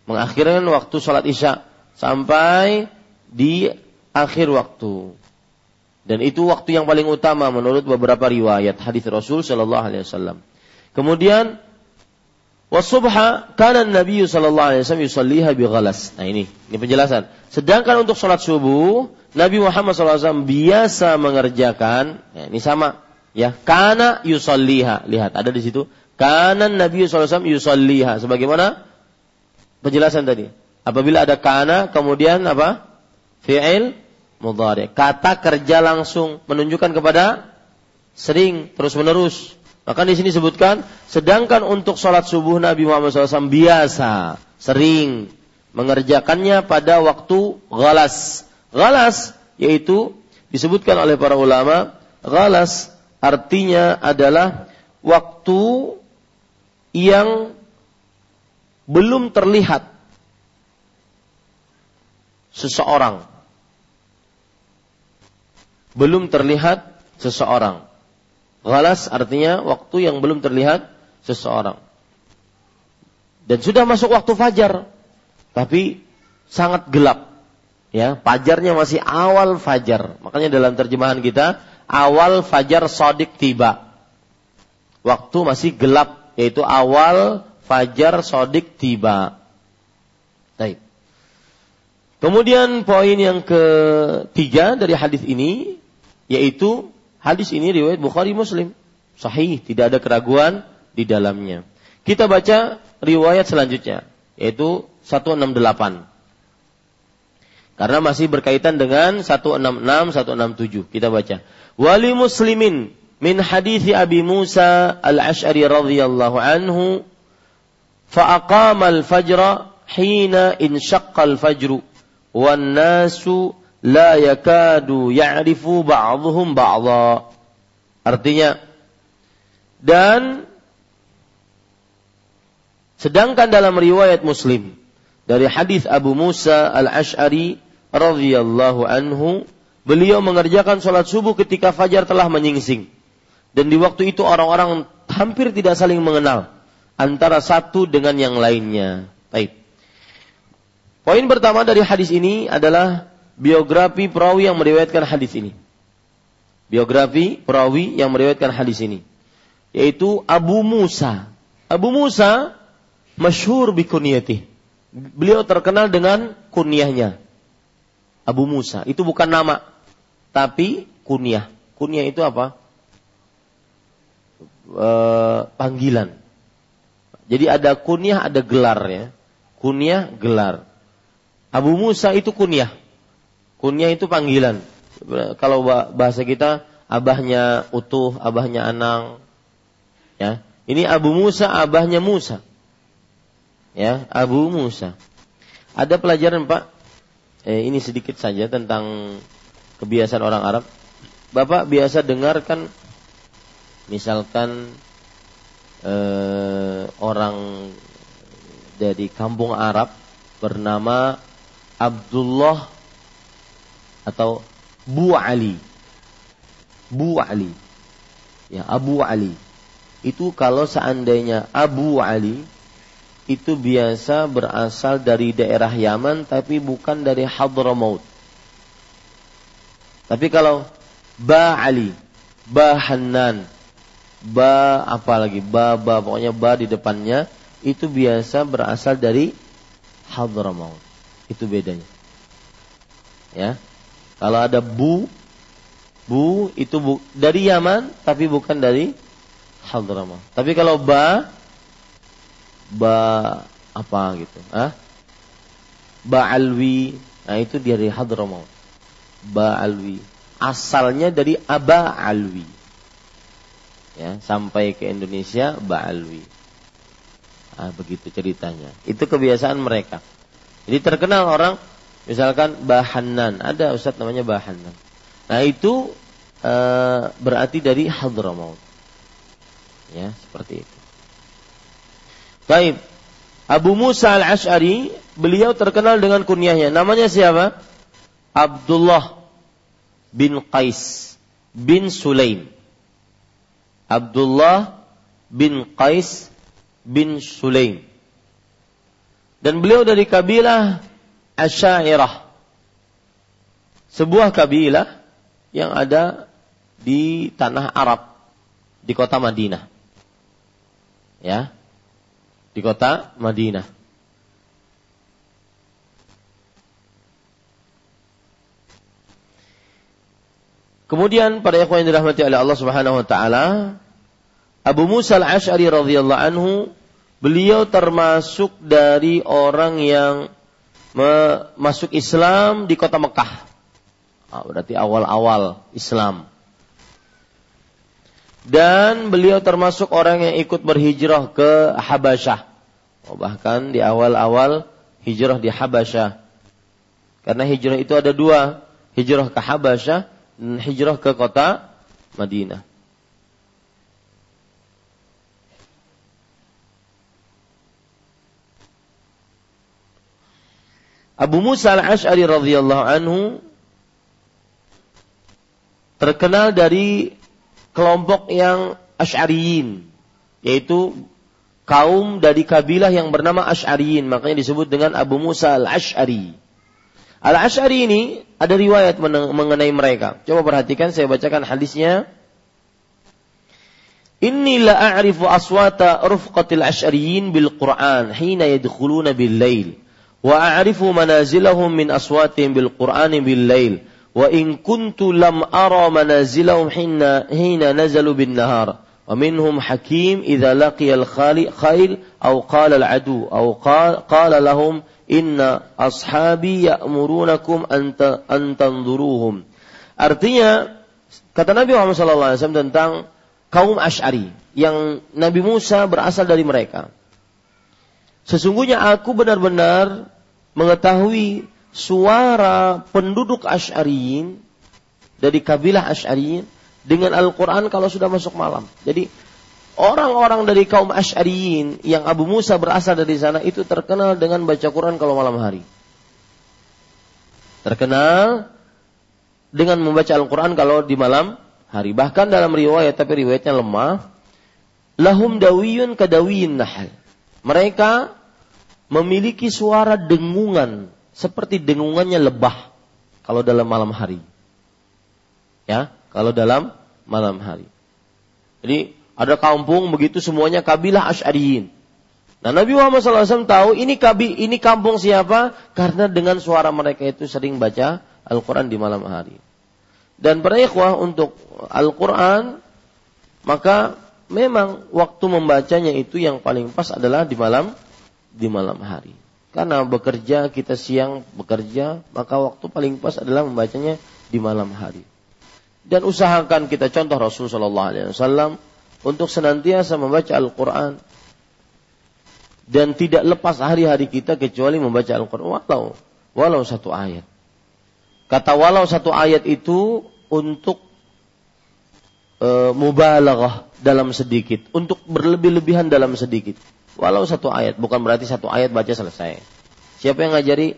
S1: Mengakhirkan waktu sholat isya sampai di akhir waktu. Dan itu waktu yang paling utama menurut beberapa riwayat hadis Rasul Shallallahu Alaihi Wasallam. Kemudian wasubha karena Nabi Shallallahu Alaihi Wasallam yusalliha ghalas. Nah ini, ini penjelasan. Sedangkan untuk sholat subuh Nabi Muhammad SAW biasa mengerjakan, ya, ini sama Ya, kana yusalliha. Lihat, ada di situ. Kana Nabi SAW yusalliha. Sebagaimana penjelasan tadi. Apabila ada kana, kemudian apa? Fi'il mudhari. Kata kerja langsung menunjukkan kepada sering terus menerus. Maka di sini sebutkan, sedangkan untuk sholat subuh Nabi Muhammad SAW biasa, sering mengerjakannya pada waktu galas. Galas yaitu disebutkan oleh para ulama, galas artinya adalah waktu yang belum terlihat seseorang. Belum terlihat seseorang. Galas artinya waktu yang belum terlihat seseorang. Dan sudah masuk waktu fajar, tapi sangat gelap. Ya, fajarnya masih awal fajar. Makanya dalam terjemahan kita awal fajar sodik tiba. Waktu masih gelap, yaitu awal fajar sodik tiba. Kemudian poin yang ketiga dari hadis ini yaitu hadis ini riwayat Bukhari Muslim. Sahih, tidak ada keraguan di dalamnya. Kita baca riwayat selanjutnya yaitu 168. Karena masih berkaitan dengan 166 167. Kita baca. Wali Muslimin min hadis Abi Musa Al-Asy'ari radhiyallahu anhu fa aqama al-fajra hina inshaqqal fajru wan لَا la yakadu ya'rifu ba'dhum ba'dha. Artinya dan sedangkan dalam riwayat Muslim dari hadis Abu Musa al-Ashari radhiyallahu anhu, beliau mengerjakan salat subuh ketika fajar telah menyingsing. Dan di waktu itu orang-orang hampir tidak saling mengenal antara satu dengan yang lainnya. Baik. Poin pertama dari hadis ini adalah biografi perawi yang meriwayatkan hadis ini. Biografi perawi yang meriwayatkan hadis ini. Yaitu Abu Musa. Abu Musa masyhur bi Beliau terkenal dengan kunyahnya. Abu Musa. Itu bukan nama. tapi kunyah. Kunyah itu apa? E, panggilan. Jadi ada kunyah, ada gelar ya. Kunyah, gelar. Abu Musa itu kunyah. Kunyah itu panggilan. Kalau bahasa kita abahnya utuh, abahnya Anang. Ya. Ini Abu Musa, abahnya Musa. Ya, Abu Musa. Ada pelajaran Pak, eh, ini sedikit saja tentang kebiasaan orang Arab. Bapak biasa dengarkan misalkan eh, orang dari kampung Arab bernama Abdullah atau Bu Ali. Bu Ali. Ya, Abu Ali. Itu kalau seandainya Abu Ali itu biasa berasal dari daerah Yaman tapi bukan dari Hadramaut. Tapi kalau Ba Ali, Ba Hanan, Ba apa lagi, Ba Ba pokoknya Ba di depannya itu biasa berasal dari Hadramaut. Itu bedanya. Ya. Kalau ada bu, bu itu bu, dari Yaman tapi bukan dari Hadramaut. Tapi kalau ba, ba apa gitu, ah? Ba alwi, nah itu dari Hadramaut. Ba alwi. Asalnya dari Aba alwi. Ya, sampai ke Indonesia Ba alwi. Ah, begitu ceritanya. Itu kebiasaan mereka. Jadi terkenal orang misalkan Bahanan, ada ustaz namanya Bahanan. Nah, itu e, berarti dari Hadramaut. Ya, seperti itu. Baik. Abu Musa al-Ash'ari, beliau terkenal dengan kunyahnya. Namanya siapa? Abdullah bin Qais bin Sulaim. Abdullah bin Qais bin Sulaim. Dan beliau dari kabilah Asyairah. Sebuah kabilah yang ada di tanah Arab, di kota Madinah. Ya. Di kota Madinah. Kemudian pada ikhwan yang dirahmati oleh Allah Subhanahu wa taala, Abu Musa al-Asy'ari radhiyallahu anhu Beliau termasuk dari orang yang masuk Islam di kota Mekah. Ah, berarti awal-awal Islam. Dan beliau termasuk orang yang ikut berhijrah ke Habasyah. Oh, bahkan di awal-awal hijrah di Habasyah. Karena hijrah itu ada dua. Hijrah ke Habasyah dan hijrah ke kota Madinah. Abu Musa al-Ash'ari radhiyallahu anhu terkenal dari kelompok yang Ash'ariyin yaitu kaum dari kabilah yang bernama Ash'ariyin makanya disebut dengan Abu Musa al-Ash'ari. Al-Ash'ari ini ada riwayat mengenai mereka. Coba perhatikan saya bacakan hadisnya. Inni la a'rifu aswata rufqatil ash'ariyin bil Qur'an hina yadkhuluna bil lail وأعرف منازلهم من min بالقرآن بالليل وإن كنت لم أرى منازلهم حين lam ara بالنهار. ومنهم حكيم إذا لقي nahar wa minhum hakim idza laqiya قال khail aw qala al adu أن qala artinya kata Nabi Muhammad SAW tentang kaum Asy'ari yang Nabi Musa berasal dari mereka. Sesungguhnya aku benar-benar mengetahui suara penduduk Asy'ariyin dari kabilah Asy'ariyin dengan Al-Quran kalau sudah masuk malam. Jadi orang-orang dari kaum Asy'ariyin yang Abu Musa berasal dari sana itu terkenal dengan baca Quran kalau malam hari. Terkenal dengan membaca Al-Quran kalau di malam hari. Bahkan dalam riwayat, tapi riwayatnya lemah. Lahum dawiyun kadawiyin nahal. Mereka memiliki suara dengungan seperti dengungannya lebah kalau dalam malam hari. Ya, kalau dalam malam hari. Jadi ada kampung begitu semuanya kabilah Asy'ariyin. Nah Nabi Muhammad SAW tahu ini kabi, ini kampung siapa? Karena dengan suara mereka itu sering baca Al-Quran di malam hari. Dan para ikhwah untuk Al-Quran, maka memang waktu membacanya itu yang paling pas adalah di malam di malam hari. Karena bekerja kita siang bekerja, maka waktu paling pas adalah membacanya di malam hari. Dan usahakan kita contoh Rasul Wasallam untuk senantiasa membaca Al-Quran dan tidak lepas hari-hari kita kecuali membaca Al-Quran walau walau satu ayat. Kata walau satu ayat itu untuk e, mubalaghah dalam sedikit, untuk berlebih-lebihan dalam sedikit. Walau satu ayat, bukan berarti satu ayat baca selesai. Siapa yang ngajari?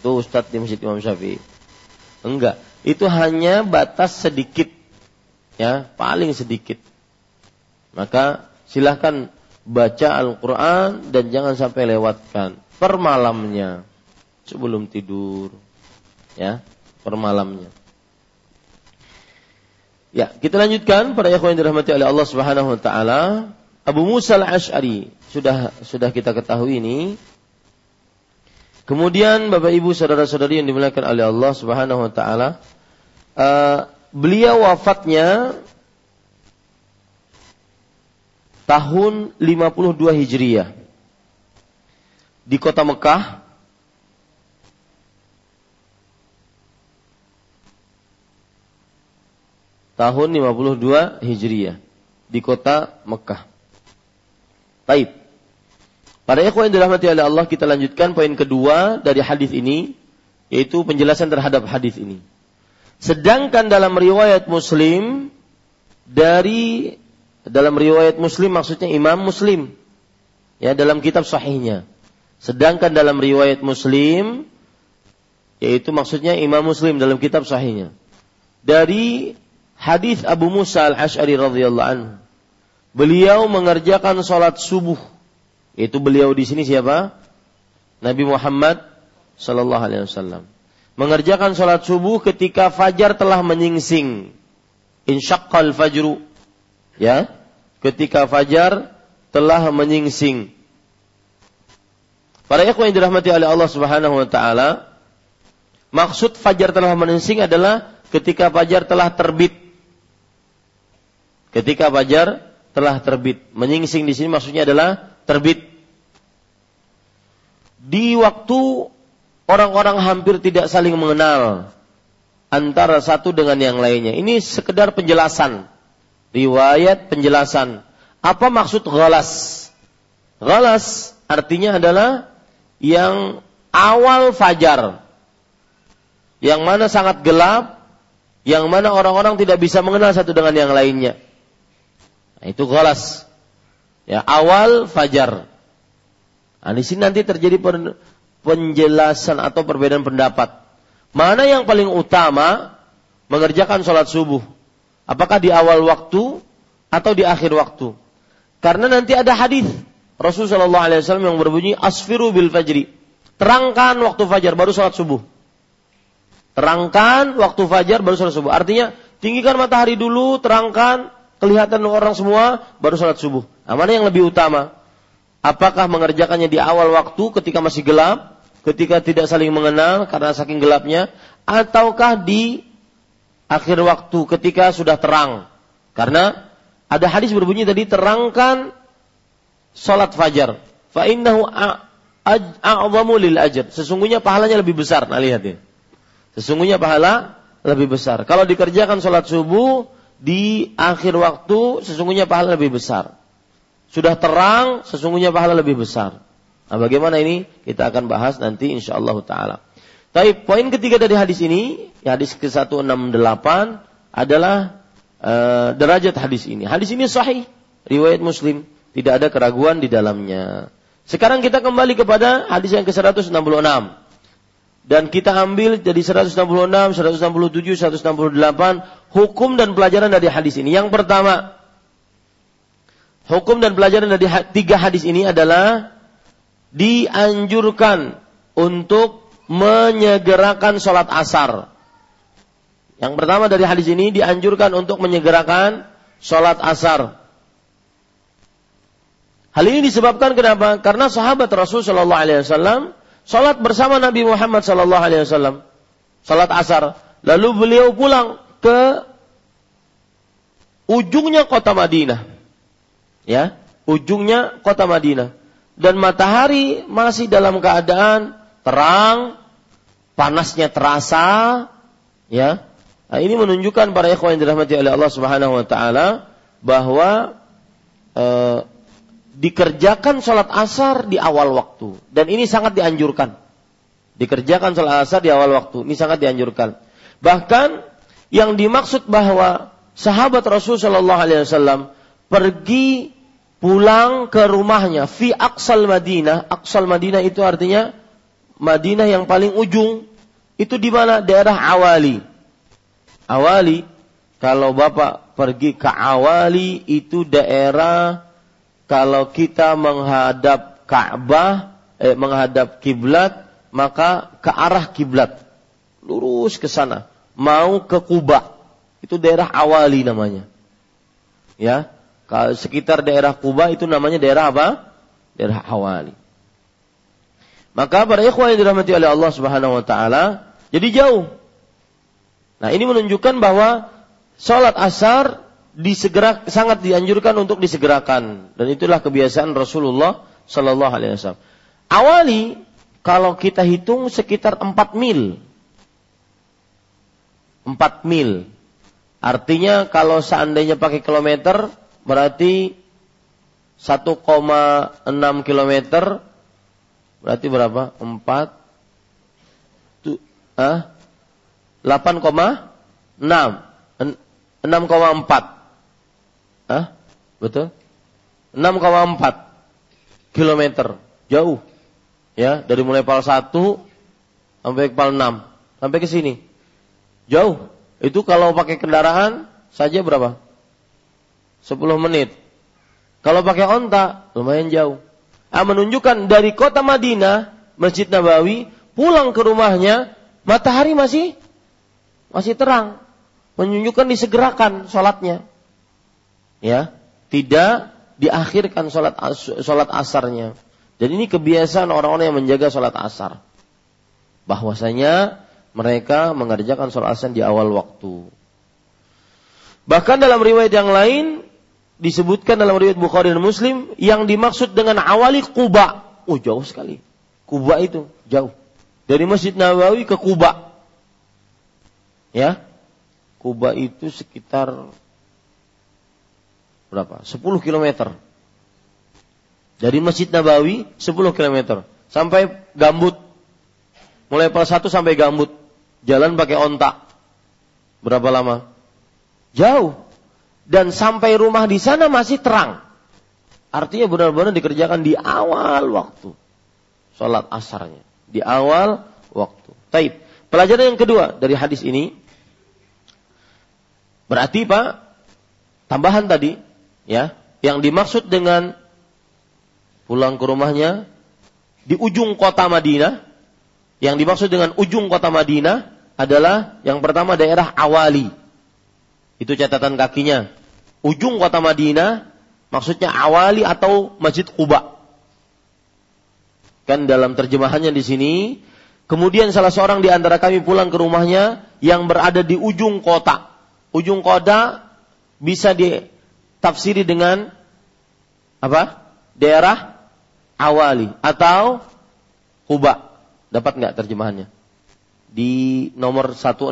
S1: Itu Ustadz di Masjid Imam Syafi'i. Enggak, itu hanya batas sedikit. Ya, paling sedikit. Maka silahkan baca Al-Quran dan jangan sampai lewatkan per malamnya sebelum tidur ya per malamnya ya kita lanjutkan para ikhwan yang dirahmati oleh Allah Subhanahu wa taala Abu Musa al-Ash'ari. Sudah sudah kita ketahui ini. Kemudian Bapak Ibu saudara-saudari yang dimuliakan oleh Allah Subhanahu wa taala uh, beliau wafatnya tahun 52 Hijriah. Di kota Mekah. Tahun 52 Hijriah. Di kota Mekah. Baik. Para ikhwan yang dirahmati oleh Allah kita lanjutkan poin kedua dari hadis ini yaitu penjelasan terhadap hadis ini. Sedangkan dalam riwayat Muslim dari dalam riwayat Muslim maksudnya Imam Muslim. Ya, dalam kitab sahihnya. Sedangkan dalam riwayat Muslim yaitu maksudnya Imam Muslim dalam kitab sahihnya. Dari hadis Abu Musa Al-Asy'ari radhiyallahu anhu. Beliau mengerjakan sholat subuh. Yaitu beliau di sini siapa? Nabi Muhammad sallallahu alaihi wasallam. Mengerjakan sholat subuh ketika fajar telah menyingsing. Insyaqqal fajru ya ketika fajar telah menyingsing. Para ikhwan yang dirahmati oleh Allah Subhanahu wa taala, maksud fajar telah menyingsing adalah ketika fajar telah terbit. Ketika fajar telah terbit. Menyingsing di sini maksudnya adalah terbit. Di waktu orang-orang hampir tidak saling mengenal antara satu dengan yang lainnya. Ini sekedar penjelasan riwayat penjelasan. Apa maksud ghalas? Ghalas artinya adalah yang awal fajar. Yang mana sangat gelap, yang mana orang-orang tidak bisa mengenal satu dengan yang lainnya. Nah, itu ghalas. Ya, awal fajar. Nah, di sini nanti terjadi penjelasan atau perbedaan pendapat. Mana yang paling utama mengerjakan sholat subuh? Apakah di awal waktu atau di akhir waktu? Karena nanti ada hadis Rasulullah Wasallam yang berbunyi asfiru bil fajri. Terangkan waktu fajar baru sholat subuh. Terangkan waktu fajar baru sholat subuh. Artinya tinggikan matahari dulu, terangkan kelihatan orang semua baru sholat subuh. Nah, mana yang lebih utama? Apakah mengerjakannya di awal waktu ketika masih gelap, ketika tidak saling mengenal karena saking gelapnya, ataukah di akhir waktu ketika sudah terang. Karena ada hadis berbunyi tadi terangkan salat fajar. Fa innahu a'zamu lil ajr. Sesungguhnya pahalanya lebih besar. Nah lihat ini. Sesungguhnya pahala lebih besar. Kalau dikerjakan salat subuh di akhir waktu sesungguhnya pahala lebih besar. Sudah terang sesungguhnya pahala lebih besar. Nah, bagaimana ini kita akan bahas nanti insyaallah taala. Tapi poin ketiga dari hadis ini, hadis ke-168 adalah uh, derajat hadis ini. Hadis ini sahih, riwayat Muslim, tidak ada keraguan di dalamnya. Sekarang kita kembali kepada hadis yang ke-166. Dan kita ambil jadi 166, 167, 168 hukum dan pelajaran dari hadis ini. Yang pertama, hukum dan pelajaran dari tiga hadis ini adalah dianjurkan untuk menyegerakan sholat asar. Yang pertama dari hadis ini dianjurkan untuk menyegerakan sholat asar. Hal ini disebabkan kenapa? Karena sahabat Rasul Shallallahu Alaihi Wasallam sholat bersama Nabi Muhammad Shallallahu Alaihi Wasallam, sholat asar. Lalu beliau pulang ke ujungnya kota Madinah. Ya, ujungnya kota Madinah. Dan matahari masih dalam keadaan terang, panasnya terasa, ya. Nah, ini menunjukkan para ikhwan yang dirahmati oleh Allah Subhanahu wa taala bahwa e, dikerjakan sholat asar di awal waktu dan ini sangat dianjurkan. Dikerjakan sholat asar di awal waktu ini sangat dianjurkan. Bahkan yang dimaksud bahwa sahabat Rasul Shallallahu Alaihi Wasallam pergi pulang ke rumahnya fi aksal Madinah. Aksal Madinah itu artinya Madinah yang paling ujung. Itu di mana? Daerah Awali. Awali, kalau Bapak pergi ke Awali itu daerah kalau kita menghadap Ka'bah, eh, menghadap kiblat, maka ke arah kiblat. Lurus ke sana. Mau ke Kuba. Itu daerah Awali namanya. Ya, sekitar daerah Kuba itu namanya daerah apa? Daerah Awali. Maka para ikhwan yang dirahmati oleh Allah Subhanahu wa taala, jadi jauh. Nah, ini menunjukkan bahwa sholat asar disegera sangat dianjurkan untuk disegerakan dan itulah kebiasaan Rasulullah Shallallahu Alaihi Wasallam. Awali kalau kita hitung sekitar 4 mil. 4 mil. Artinya kalau seandainya pakai kilometer berarti 1,6 kilometer berarti berapa? 4 tu, ah, 8,6 6,4 Hah? Betul? 6,4 kilometer. Jauh. Ya, dari mulai pal 1 sampai pal 6. Sampai ke sini. Jauh. Itu kalau pakai kendaraan saja berapa? 10 menit. Kalau pakai onta, lumayan jauh. Ah, menunjukkan dari kota Madinah, Masjid Nabawi, pulang ke rumahnya, matahari masih masih terang. Menunjukkan disegerakan sholatnya ya tidak diakhirkan sholat sholat asarnya. Dan ini kebiasaan orang-orang yang menjaga sholat asar. Bahwasanya mereka mengerjakan sholat asar di awal waktu. Bahkan dalam riwayat yang lain disebutkan dalam riwayat Bukhari dan Muslim yang dimaksud dengan awali Kuba. Oh jauh sekali. Kuba itu jauh. Dari Masjid Nawawi ke Kuba. Ya. Kuba itu sekitar berapa? 10 km. Dari Masjid Nabawi 10 km sampai Gambut. Mulai pas 1 sampai Gambut. Jalan pakai ontak. Berapa lama? Jauh. Dan sampai rumah di sana masih terang. Artinya benar-benar dikerjakan di awal waktu. Sholat asarnya. Di awal waktu. Taib. Pelajaran yang kedua dari hadis ini. Berarti Pak, tambahan tadi, ya yang dimaksud dengan pulang ke rumahnya di ujung kota Madinah yang dimaksud dengan ujung kota Madinah adalah yang pertama daerah Awali. Itu catatan kakinya. Ujung kota Madinah maksudnya Awali atau Masjid Quba. Kan dalam terjemahannya di sini kemudian salah seorang di antara kami pulang ke rumahnya yang berada di ujung kota. Ujung kota bisa di tafsiri dengan apa? Daerah awali atau Kuba. Dapat nggak terjemahannya? Di nomor 166.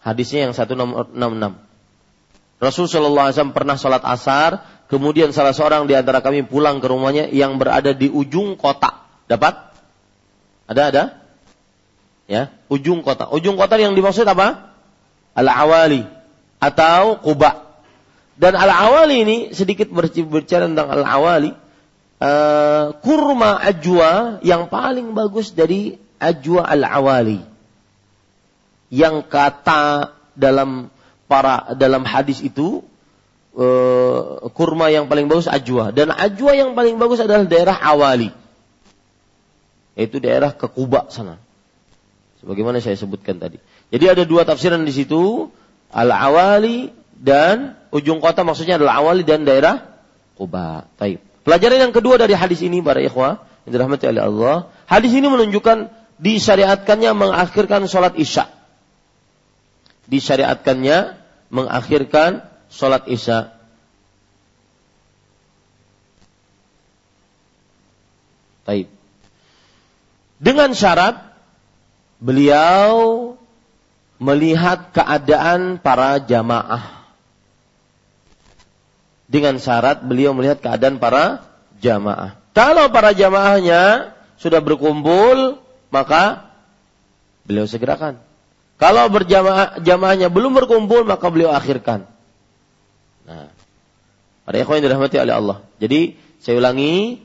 S1: Hadisnya yang 166. Rasul Shallallahu Alaihi Wasallam pernah sholat asar, kemudian salah seorang di antara kami pulang ke rumahnya yang berada di ujung kota. Dapat? Ada ada? Ya, ujung kota. Ujung kota yang dimaksud apa? Al-awali atau Kuba. Dan al-awali ini sedikit berbicara tentang al-awali. Uh, kurma ajwa yang paling bagus dari ajwa al-awali. Yang kata dalam para dalam hadis itu uh, kurma yang paling bagus ajwa dan ajwa yang paling bagus adalah daerah awali. Yaitu daerah ke Kuba sana. Sebagaimana saya sebutkan tadi. Jadi ada dua tafsiran di situ, al-awali dan ujung kota maksudnya adalah awali dan daerah Quba. Taib. Pelajaran yang kedua dari hadis ini para ikhwah yang dirahmati oleh Allah, hadis ini menunjukkan disyariatkannya mengakhirkan sholat isya. Disyariatkannya mengakhirkan sholat isya. Taib. Dengan syarat beliau melihat keadaan para jamaah. Dengan syarat beliau melihat keadaan para jamaah. Kalau para jamaahnya sudah berkumpul, maka beliau segerakan. Kalau berjamaah jamaahnya belum berkumpul, maka beliau akhirkan. Nah, para ikhwan yang dirahmati oleh Allah. Jadi, saya ulangi,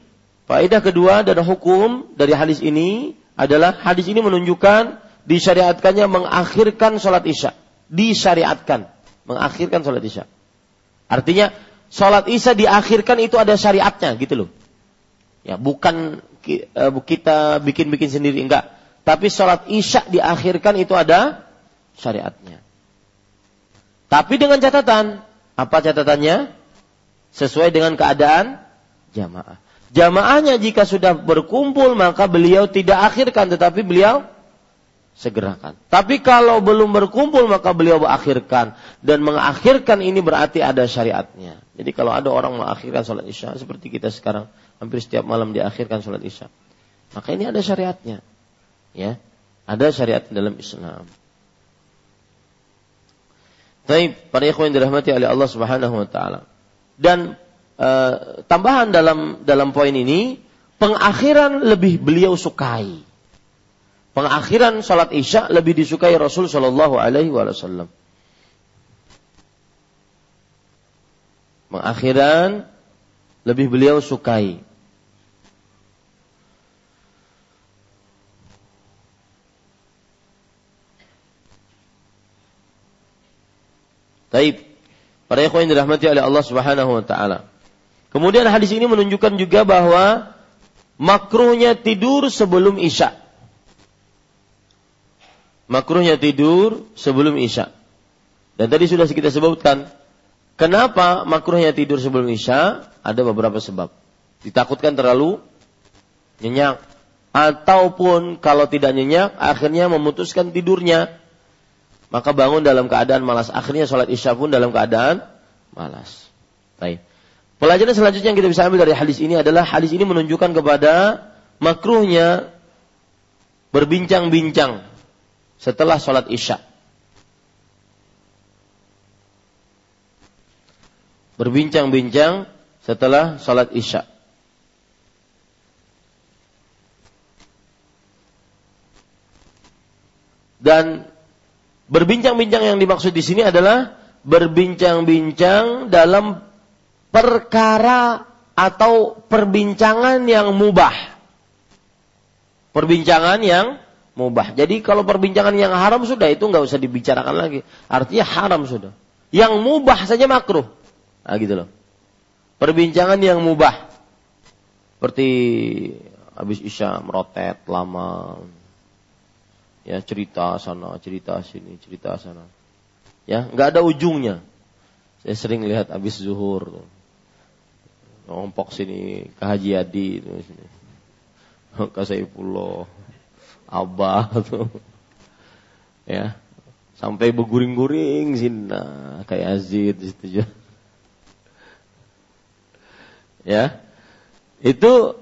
S1: faedah kedua dari hukum dari hadis ini adalah hadis ini menunjukkan disyariatkannya mengakhirkan sholat isya. Disyariatkan. Mengakhirkan sholat isya. Artinya sholat isya diakhirkan itu ada syariatnya gitu loh. Ya, bukan eh, kita bikin-bikin sendiri enggak. Tapi sholat isya diakhirkan itu ada syariatnya. Tapi dengan catatan, apa catatannya? Sesuai dengan keadaan jamaah. Jamaahnya jika sudah berkumpul maka beliau tidak akhirkan tetapi beliau segerakan. Tapi kalau belum berkumpul maka beliau mengakhirkan dan mengakhirkan ini berarti ada syariatnya. Jadi kalau ada orang mengakhirkan sholat isya seperti kita sekarang hampir setiap malam diakhirkan sholat isya, maka ini ada syariatnya, ya, ada syariat dalam Islam. Tapi para ikhwan yang dirahmati oleh Allah Subhanahu wa taala. Dan e, tambahan dalam dalam poin ini, pengakhiran lebih beliau sukai pengakhiran salat Isya lebih disukai Rasul Shallallahu alaihi wasallam. Pengakhiran lebih beliau sukai. Taib. Para ikhwan yang dirahmati oleh Allah Subhanahu wa taala. Kemudian hadis ini menunjukkan juga bahwa makruhnya tidur sebelum Isya makruhnya tidur sebelum isya. Dan tadi sudah kita sebutkan, kenapa makruhnya tidur sebelum isya? Ada beberapa sebab. Ditakutkan terlalu nyenyak. Ataupun kalau tidak nyenyak, akhirnya memutuskan tidurnya. Maka bangun dalam keadaan malas. Akhirnya sholat isya pun dalam keadaan malas. Baik. Pelajaran selanjutnya yang kita bisa ambil dari hadis ini adalah hadis ini menunjukkan kepada makruhnya berbincang-bincang setelah sholat isya. Berbincang-bincang setelah sholat isya. Dan berbincang-bincang yang dimaksud di sini adalah berbincang-bincang dalam perkara atau perbincangan yang mubah. Perbincangan yang mubah. Jadi kalau perbincangan yang haram sudah itu nggak usah dibicarakan lagi. Artinya haram sudah. Yang mubah saja makruh. Nah gitu loh. Perbincangan yang mubah. Seperti habis isya merotet lama. Ya cerita sana, cerita sini, cerita sana. Ya nggak ada ujungnya. Saya sering lihat habis zuhur. Ngompok sini ke Haji Adi. Ke Saifullah abah tuh. Ya. Sampai berguring-guring sini kayak Azid situ ya. Itu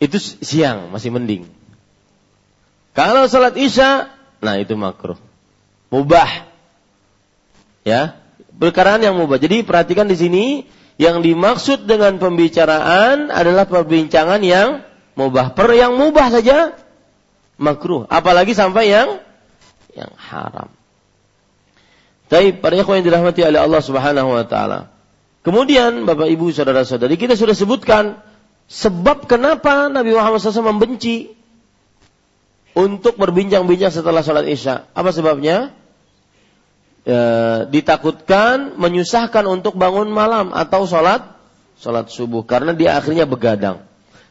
S1: itu siang masih mending. Kalau sholat isya nah itu makruh. Mubah. Ya. Perkaraan yang mubah. Jadi perhatikan di sini yang dimaksud dengan pembicaraan adalah perbincangan yang mubah. Per yang mubah saja makruh, apalagi sampai yang yang haram. Tapi para ikhwan yang dirahmati oleh Allah Subhanahu wa taala. Kemudian Bapak Ibu saudara-saudari kita sudah sebutkan sebab kenapa Nabi Muhammad SAW membenci untuk berbincang-bincang setelah sholat isya. Apa sebabnya? E, ditakutkan menyusahkan untuk bangun malam atau sholat sholat subuh karena dia akhirnya begadang.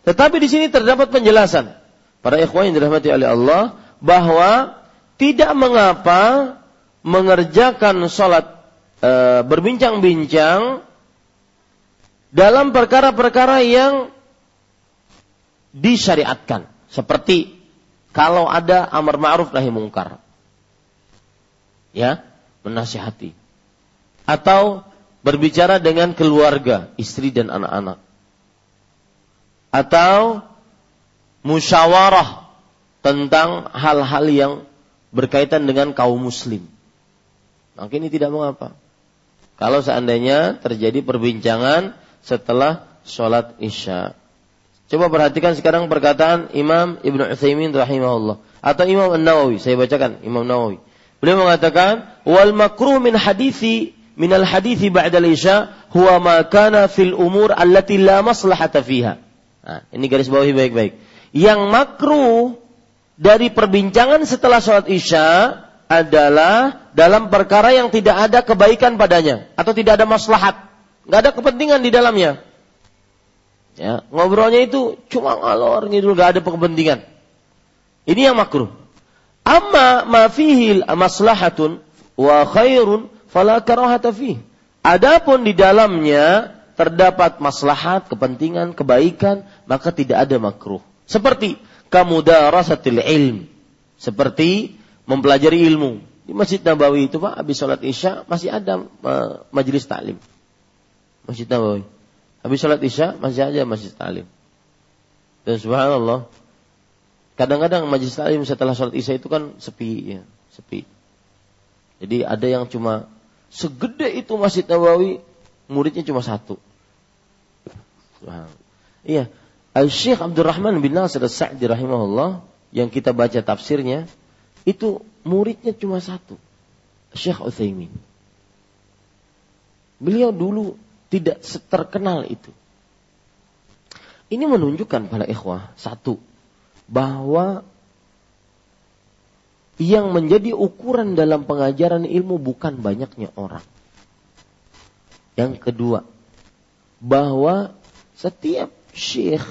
S1: Tetapi di sini terdapat penjelasan para ikhwan yang dirahmati oleh Allah bahwa tidak mengapa mengerjakan sholat e, berbincang-bincang dalam perkara-perkara yang disyariatkan seperti Kalau ada amar ma'ruf nahi mungkar. Ya, menasihati. Atau berbicara dengan keluarga, istri dan anak-anak. Atau musyawarah tentang hal-hal yang berkaitan dengan kaum muslim. Maka ini tidak mengapa. Kalau seandainya terjadi perbincangan setelah sholat isya. Coba perhatikan sekarang perkataan Imam Ibn Uthaymin rahimahullah. Atau Imam An-Nawawi. Saya bacakan Imam Nawawi. Beliau mengatakan, Wal makruh min hadithi min al hadithi ba'da isya huwa ma kana fil umur allati la maslahata fiha. Nah, ini garis bawahi baik-baik. Yang makruh dari perbincangan setelah sholat isya adalah dalam perkara yang tidak ada kebaikan padanya atau tidak ada maslahat, nggak ada kepentingan di dalamnya. Ya, ngobrolnya itu cuma ngalor ngidul gak ada kepentingan. Ini yang makruh. Amma ma fihi maslahatun wa khairun fala karahata. Adapun di dalamnya terdapat maslahat, kepentingan, kebaikan, maka tidak ada makruh. Seperti kamudarasatil ilm. Seperti mempelajari ilmu. Di Masjid Nabawi itu Pak, habis sholat Isya masih ada uh, majelis taklim. Masjid Nabawi. Habis sholat isya masih aja masjid talim. Dan subhanallah, kadang-kadang majlis talim setelah sholat isya itu kan sepi ya, sepi. Jadi ada yang cuma segede itu masjid Nabawi, muridnya cuma satu. Iya, Al-Syekh Abdurrahman bin Nasir As-Sa'di rahimahullah yang kita baca tafsirnya itu muridnya cuma satu. Syekh Utsaimin. Beliau dulu tidak terkenal itu. Ini menunjukkan pada ikhwah satu bahwa yang menjadi ukuran dalam pengajaran ilmu bukan banyaknya orang. Yang kedua, bahwa setiap syekh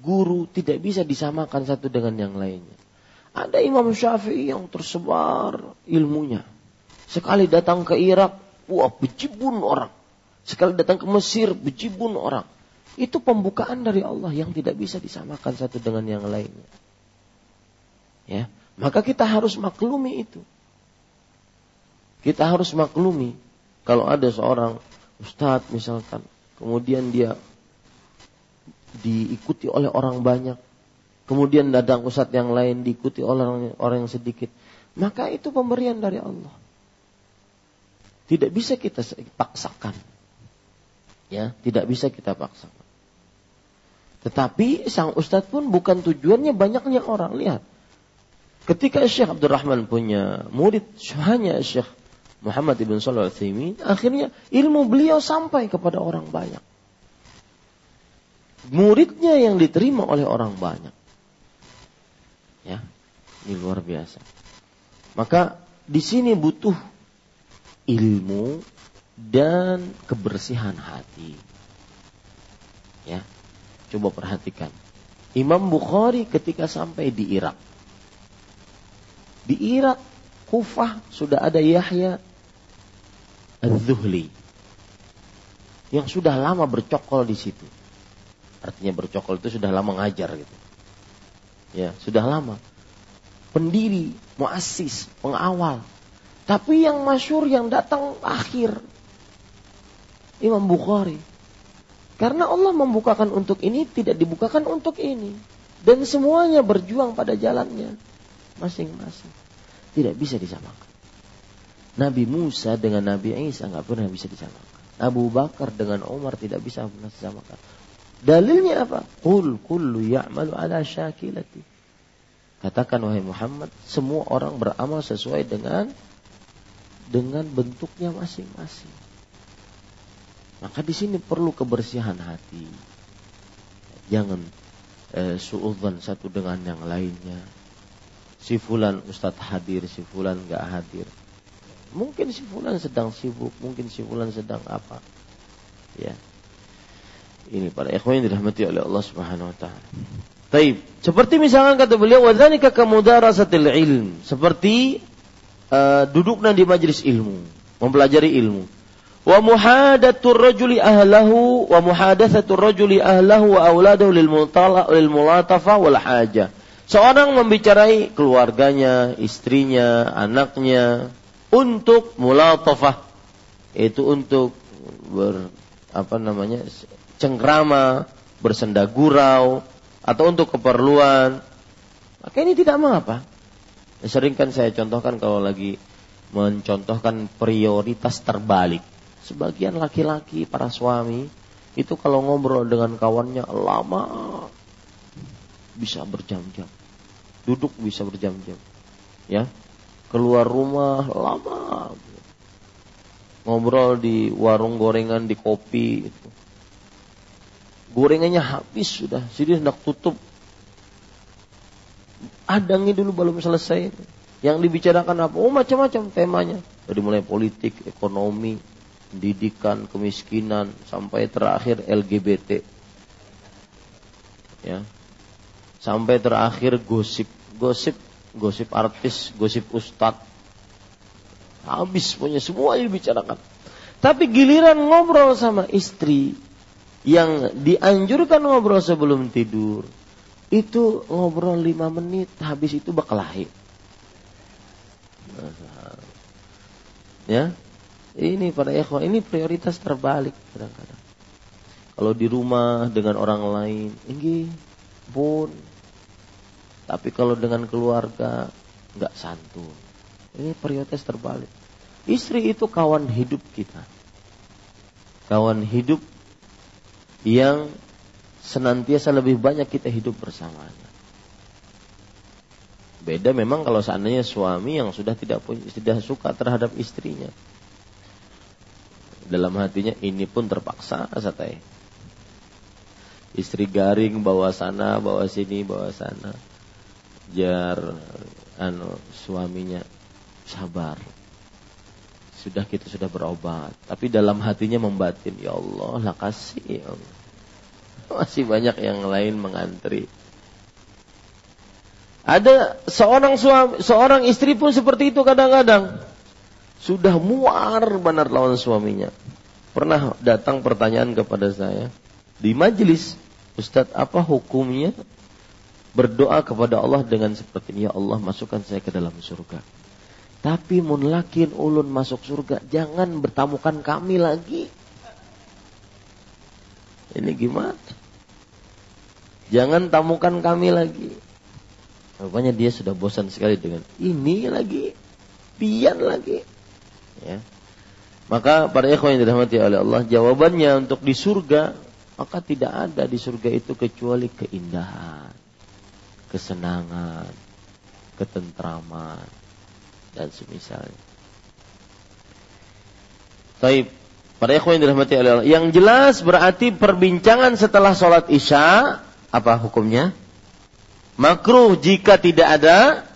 S1: guru tidak bisa disamakan satu dengan yang lainnya. Ada Imam Syafi'i yang tersebar ilmunya. Sekali datang ke Irak, wah bejibun orang. Sekali datang ke Mesir, bejibun orang. Itu pembukaan dari Allah yang tidak bisa disamakan satu dengan yang lainnya. Ya, maka kita harus maklumi itu. Kita harus maklumi kalau ada seorang ustadz misalkan, kemudian dia diikuti oleh orang banyak, kemudian datang ustadz yang lain diikuti oleh orang, orang yang sedikit, maka itu pemberian dari Allah. Tidak bisa kita paksakan. Ya, tidak bisa kita paksa. Tetapi sang ustadz pun bukan tujuannya banyaknya orang. Lihat. Ketika Syekh Abdurrahman punya murid hanya Syekh Muhammad ibn Shalih al akhirnya ilmu beliau sampai kepada orang banyak. Muridnya yang diterima oleh orang banyak. Ya, ini luar biasa. Maka di sini butuh ilmu dan kebersihan hati. Ya. Coba perhatikan. Imam Bukhari ketika sampai di Irak. Di Irak, Kufah sudah ada Yahya Az-Zuhli yang sudah lama bercokol di situ. Artinya bercokol itu sudah lama ngajar gitu. Ya, sudah lama. Pendiri, muassis, pengawal. Tapi yang masyur yang datang akhir Imam Bukhari. Karena Allah membukakan untuk ini, tidak dibukakan untuk ini. Dan semuanya berjuang pada jalannya. Masing-masing. Tidak bisa disamakan. Nabi Musa dengan Nabi Isa nggak pernah bisa disamakan. Abu Bakar dengan Umar tidak bisa pernah disamakan. Dalilnya apa? Qul kullu ya'malu ala syakilati. Katakan wahai Muhammad, semua orang beramal sesuai dengan dengan bentuknya masing-masing. Maka di sini perlu kebersihan hati. Jangan eh, suudzon satu dengan yang lainnya. Si fulan ustadz hadir, si fulan nggak hadir. Mungkin si fulan sedang sibuk, mungkin si fulan sedang apa. Ya. Ini para ikhwan yang dirahmati oleh Allah Subhanahu wa taala. Taib. Seperti misalkan kata beliau, "Wadzalika kamudarasatil ilm." Seperti uh, duduknya di majelis ilmu, mempelajari ilmu wa muhadatur rajuli ahlahu wa muhadatsatur rajuli ahlahu wa auladahu lil lil mulatafa wal haja Seorang membicarai keluarganya, istrinya, anaknya untuk mulatafah itu untuk ber apa namanya cengkrama, bersenda gurau atau untuk keperluan. Maka ini tidak mengapa. Sering kan saya contohkan kalau lagi mencontohkan prioritas terbalik. Sebagian laki-laki para suami itu kalau ngobrol dengan kawannya lama bisa berjam-jam. Duduk bisa berjam-jam. Ya. Keluar rumah lama. Ngobrol di warung gorengan, di kopi. Gorengannya habis sudah, jadi hendak tutup. Adangnya dulu belum selesai. Yang dibicarakan apa? Oh macam-macam temanya. Dari mulai politik, ekonomi, pendidikan, kemiskinan, sampai terakhir LGBT. Ya. Sampai terakhir gosip, gosip, gosip artis, gosip ustadz. Habis punya semua dibicarakan. Tapi giliran ngobrol sama istri yang dianjurkan ngobrol sebelum tidur, itu ngobrol lima menit, habis itu berkelahi. Ya, ini pada ikhwah, ini prioritas terbalik kadang-kadang. Kalau di rumah dengan orang lain, ini pun. Tapi kalau dengan keluarga, nggak santun. Ini prioritas terbalik. Istri itu kawan hidup kita. Kawan hidup yang senantiasa lebih banyak kita hidup bersamanya. Beda memang kalau seandainya suami yang sudah tidak punya, tidak suka terhadap istrinya. Dalam hatinya ini pun terpaksa satai. Istri garing bawa sana, bawa sini, bawa sana. Jar anu suaminya sabar. Sudah kita sudah berobat, tapi dalam hatinya membatin, ya Allah, lah kasih ya Allah. Masih banyak yang lain mengantri. Ada seorang suami, seorang istri pun seperti itu kadang-kadang. Sudah muar benar lawan suaminya. Pernah datang pertanyaan kepada saya di majelis, Ustadz apa hukumnya berdoa kepada Allah dengan seperti ini, ya Allah masukkan saya ke dalam surga. Tapi mun lakin ulun masuk surga, jangan bertamukan kami lagi. Ini gimana? Jangan tamukan kami lagi. Rupanya dia sudah bosan sekali dengan ini lagi, pian lagi. Ya. Maka para ikhwan yang dirahmati oleh Allah, jawabannya untuk di surga, maka tidak ada di surga itu kecuali keindahan, kesenangan, ketentraman, dan semisalnya. Taib. Para ikhwan yang dirahmati Allah. Yang jelas berarti perbincangan setelah sholat isya, apa hukumnya? Makruh jika tidak ada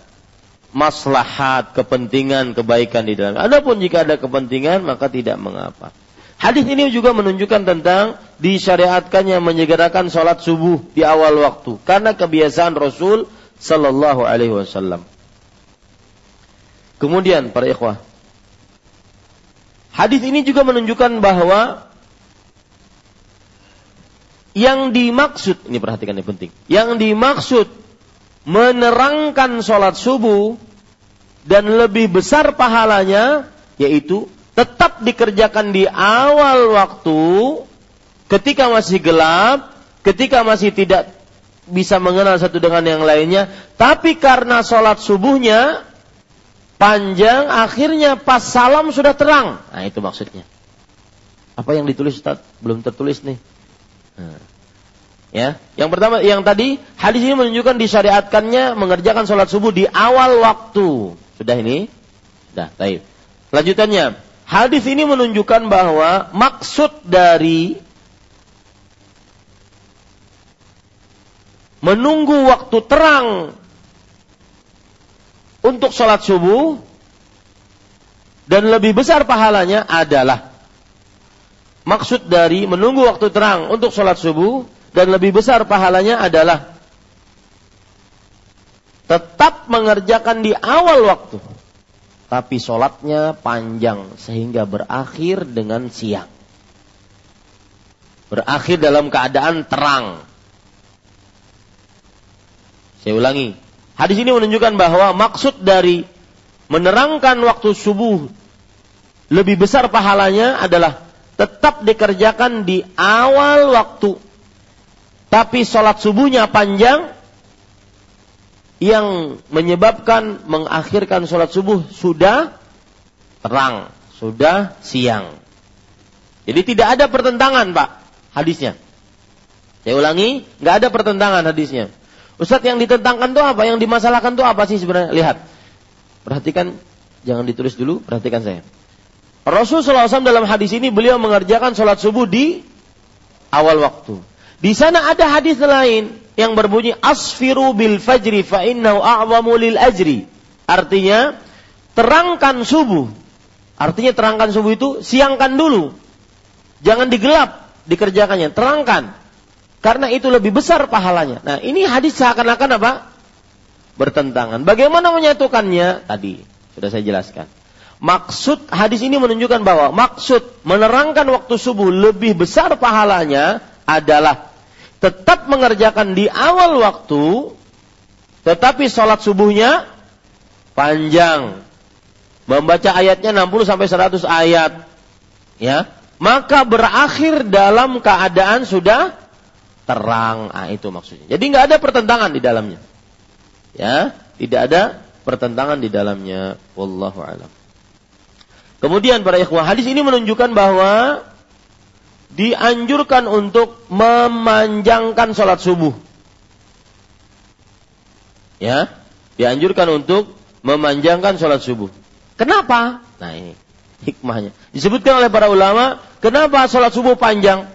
S1: maslahat, kepentingan, kebaikan di dalam. Adapun jika ada kepentingan maka tidak mengapa. Hadis ini juga menunjukkan tentang disyariatkannya menyegerakan sholat subuh di awal waktu karena kebiasaan Rasul Sallallahu Alaihi Wasallam. Kemudian para ikhwah, hadis ini juga menunjukkan bahwa yang dimaksud ini perhatikan ini penting. Yang dimaksud menerangkan sholat subuh dan lebih besar pahalanya yaitu tetap dikerjakan di awal waktu ketika masih gelap, ketika masih tidak bisa mengenal satu dengan yang lainnya, tapi karena sholat subuhnya panjang, akhirnya pas salam sudah terang. Nah itu maksudnya. Apa yang ditulis Ustaz? Belum tertulis nih. Nah. Ya, yang pertama, yang tadi hadis ini menunjukkan disyariatkannya mengerjakan sholat subuh di awal waktu. Sudah ini? Sudah, baik. Lanjutannya, hadis ini menunjukkan bahwa maksud dari menunggu waktu terang untuk sholat subuh dan lebih besar pahalanya adalah maksud dari menunggu waktu terang untuk sholat subuh dan lebih besar pahalanya adalah tetap mengerjakan di awal waktu. Tapi sholatnya panjang sehingga berakhir dengan siang. Berakhir dalam keadaan terang. Saya ulangi. Hadis ini menunjukkan bahwa maksud dari menerangkan waktu subuh lebih besar pahalanya adalah tetap dikerjakan di awal waktu. Tapi sholat subuhnya panjang yang menyebabkan mengakhirkan sholat subuh sudah terang, sudah siang. Jadi tidak ada pertentangan Pak hadisnya. Saya ulangi, nggak ada pertentangan hadisnya. Ustadz yang ditentangkan itu apa? Yang dimasalahkan itu apa sih sebenarnya? Lihat. Perhatikan, jangan ditulis dulu, perhatikan saya. Rasulullah SAW dalam hadis ini beliau mengerjakan sholat subuh di awal waktu. Di sana ada hadis lain yang berbunyi asfiru bil fajri fa innahu a'zamu lil ajri. Artinya terangkan subuh. Artinya terangkan subuh itu siangkan dulu. Jangan digelap dikerjakannya, terangkan. Karena itu lebih besar pahalanya. Nah, ini hadis seakan-akan apa? Bertentangan. Bagaimana menyatukannya? Tadi sudah saya jelaskan. Maksud hadis ini menunjukkan bahwa maksud menerangkan waktu subuh lebih besar pahalanya adalah tetap mengerjakan di awal waktu, tetapi sholat subuhnya panjang. Membaca ayatnya 60 sampai 100 ayat. Ya, maka berakhir dalam keadaan sudah terang. Ah itu maksudnya. Jadi nggak ada pertentangan di dalamnya. Ya, tidak ada pertentangan di dalamnya. Wallahu alam. Kemudian para ikhwah, hadis ini menunjukkan bahwa dianjurkan untuk memanjangkan sholat subuh. Ya, dianjurkan untuk memanjangkan sholat subuh. Kenapa? Nah ini hikmahnya. Disebutkan oleh para ulama, kenapa sholat subuh panjang?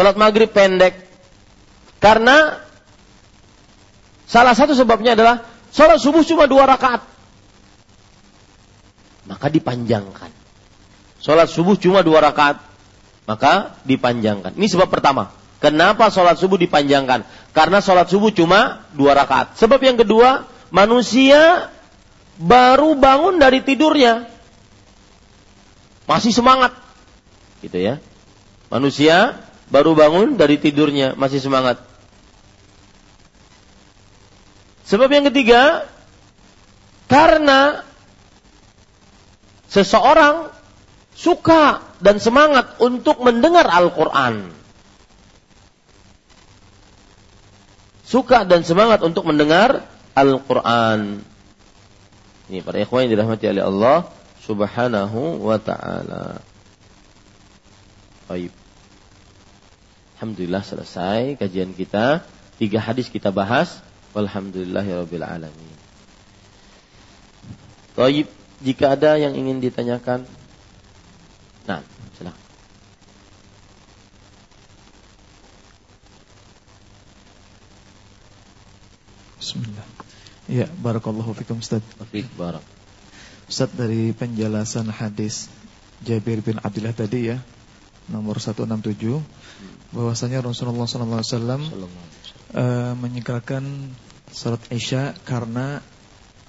S1: Sholat maghrib pendek. Karena salah satu sebabnya adalah sholat subuh cuma dua rakaat. Maka dipanjangkan. Sholat subuh cuma dua rakaat. Maka dipanjangkan. Ini sebab pertama. Kenapa sholat subuh dipanjangkan? Karena sholat subuh cuma dua rakaat. Sebab yang kedua, manusia baru bangun dari tidurnya. Masih semangat. Gitu ya. Manusia baru bangun dari tidurnya, masih semangat. Sebab yang ketiga, karena seseorang suka dan semangat untuk mendengar Al-Quran. Suka dan semangat untuk mendengar Al-Quran. Ini para ikhwan yang dirahmati oleh Allah subhanahu wa ta'ala. Baik. Alhamdulillah selesai kajian kita. Tiga hadis kita bahas. Walhamdulillahirabbil alamin. Taib, jika ada yang ingin ditanyakan. Nah, silakan.
S2: Bismillah. Ya, barakallahu fikum Ustaz.
S1: Fik barak.
S2: Ustaz dari penjelasan hadis Jabir bin Abdullah tadi ya, nomor 167 bahwasanya Rasulullah SAW uh, menyingkirkan salat isya karena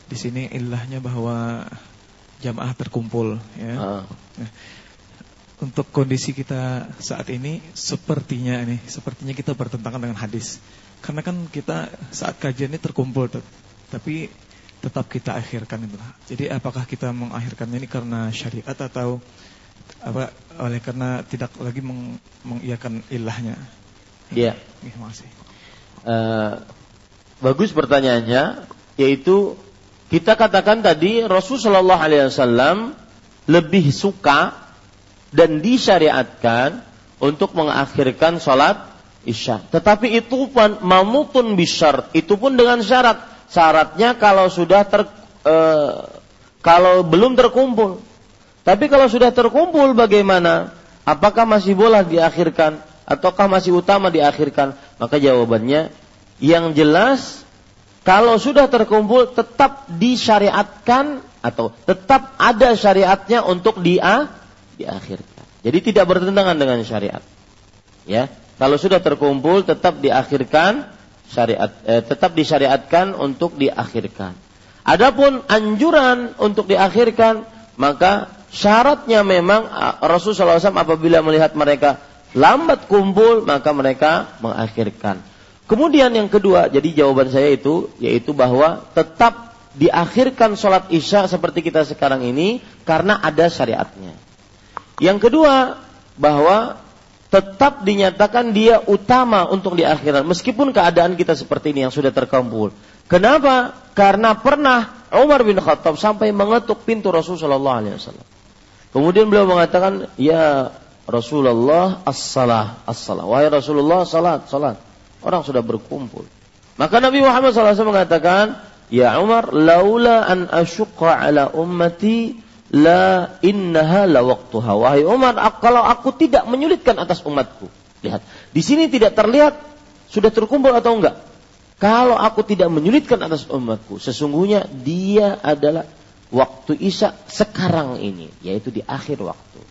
S2: di sini ilahnya bahwa jamaah terkumpul ya. Uh. Nah, untuk kondisi kita saat ini sepertinya ini sepertinya kita bertentangan dengan hadis. Karena kan kita saat kajian ini terkumpul tapi tetap kita akhirkan itu. Jadi apakah kita mengakhirkannya ini karena syariat atau apa oleh karena tidak lagi meng, mengiyakan ilahnya.
S1: Iya. Terima kasih. Uh, bagus pertanyaannya, yaitu kita katakan tadi Rasulullah Shallallahu Alaihi Wasallam lebih suka dan disyariatkan untuk mengakhirkan sholat isya. Tetapi itu pun mamutun bisyar, itu pun dengan syarat. Syaratnya kalau sudah ter, uh, kalau belum terkumpul tapi kalau sudah terkumpul bagaimana? Apakah masih boleh diakhirkan ataukah masih utama diakhirkan? Maka jawabannya yang jelas kalau sudah terkumpul tetap disyariatkan atau tetap ada syariatnya untuk dia diakhirkan. Jadi tidak bertentangan dengan syariat. Ya, kalau sudah terkumpul tetap diakhirkan syariat eh, tetap disyariatkan untuk diakhirkan. Adapun anjuran untuk diakhirkan maka Syaratnya memang Rasulullah SAW apabila melihat mereka lambat kumpul maka mereka mengakhirkan. Kemudian yang kedua, jadi jawaban saya itu yaitu bahwa tetap diakhirkan sholat isya seperti kita sekarang ini karena ada syariatnya. Yang kedua, bahwa tetap dinyatakan dia utama untuk di meskipun keadaan kita seperti ini yang sudah terkumpul. Kenapa? Karena pernah Umar bin Khattab sampai mengetuk pintu Rasulullah SAW. Kemudian beliau mengatakan, "Ya Rasulullah as-salah, as-salah." Wahai Rasulullah, salat, salat. Orang sudah berkumpul. Maka Nabi Muhammad SAW mengatakan, "Ya Umar, laula an asyqa ala ummati La innaha la waktuha. Wahai Umar, kalau aku tidak menyulitkan atas umatku. Lihat, di sini tidak terlihat sudah terkumpul atau enggak. Kalau aku tidak menyulitkan atas umatku, sesungguhnya dia adalah waktu Isya sekarang ini, yaitu di akhir waktu.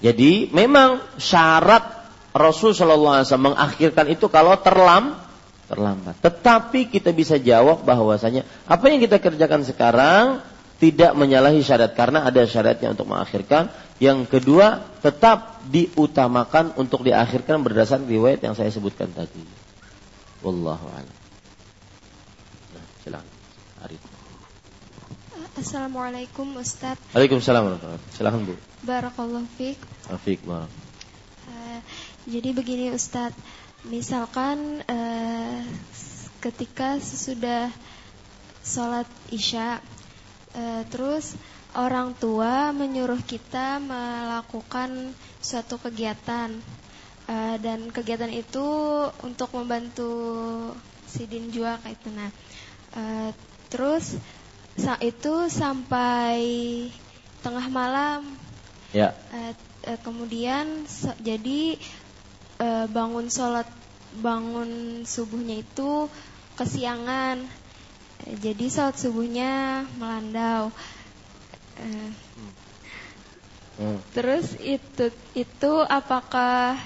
S1: Jadi memang syarat Rasul Shallallahu Alaihi Wasallam mengakhirkan itu kalau terlam terlambat. Tetapi kita bisa jawab bahwasanya apa yang kita kerjakan sekarang tidak menyalahi syarat karena ada syaratnya untuk mengakhirkan. Yang kedua, tetap diutamakan untuk diakhirkan berdasarkan riwayat yang saya sebutkan tadi. Wallahu a'lam. Nah, silakan. Arif.
S3: Assalamualaikum Ustaz.
S1: Waalaikumsalam Silakan Bu.
S3: Barakallahu fiik.
S1: Afik, uh,
S3: jadi begini Ustaz, misalkan uh, ketika sesudah sholat isya E, terus orang tua menyuruh kita melakukan suatu kegiatan e, dan kegiatan itu untuk membantu sidin jua kayak itu. Nah, e, terus saat itu sampai tengah malam.
S1: Ya.
S3: E, e, kemudian so, jadi e, bangun sholat bangun subuhnya itu kesiangan jadi saat subuhnya melandau. Eh, hmm. Terus itu itu apakah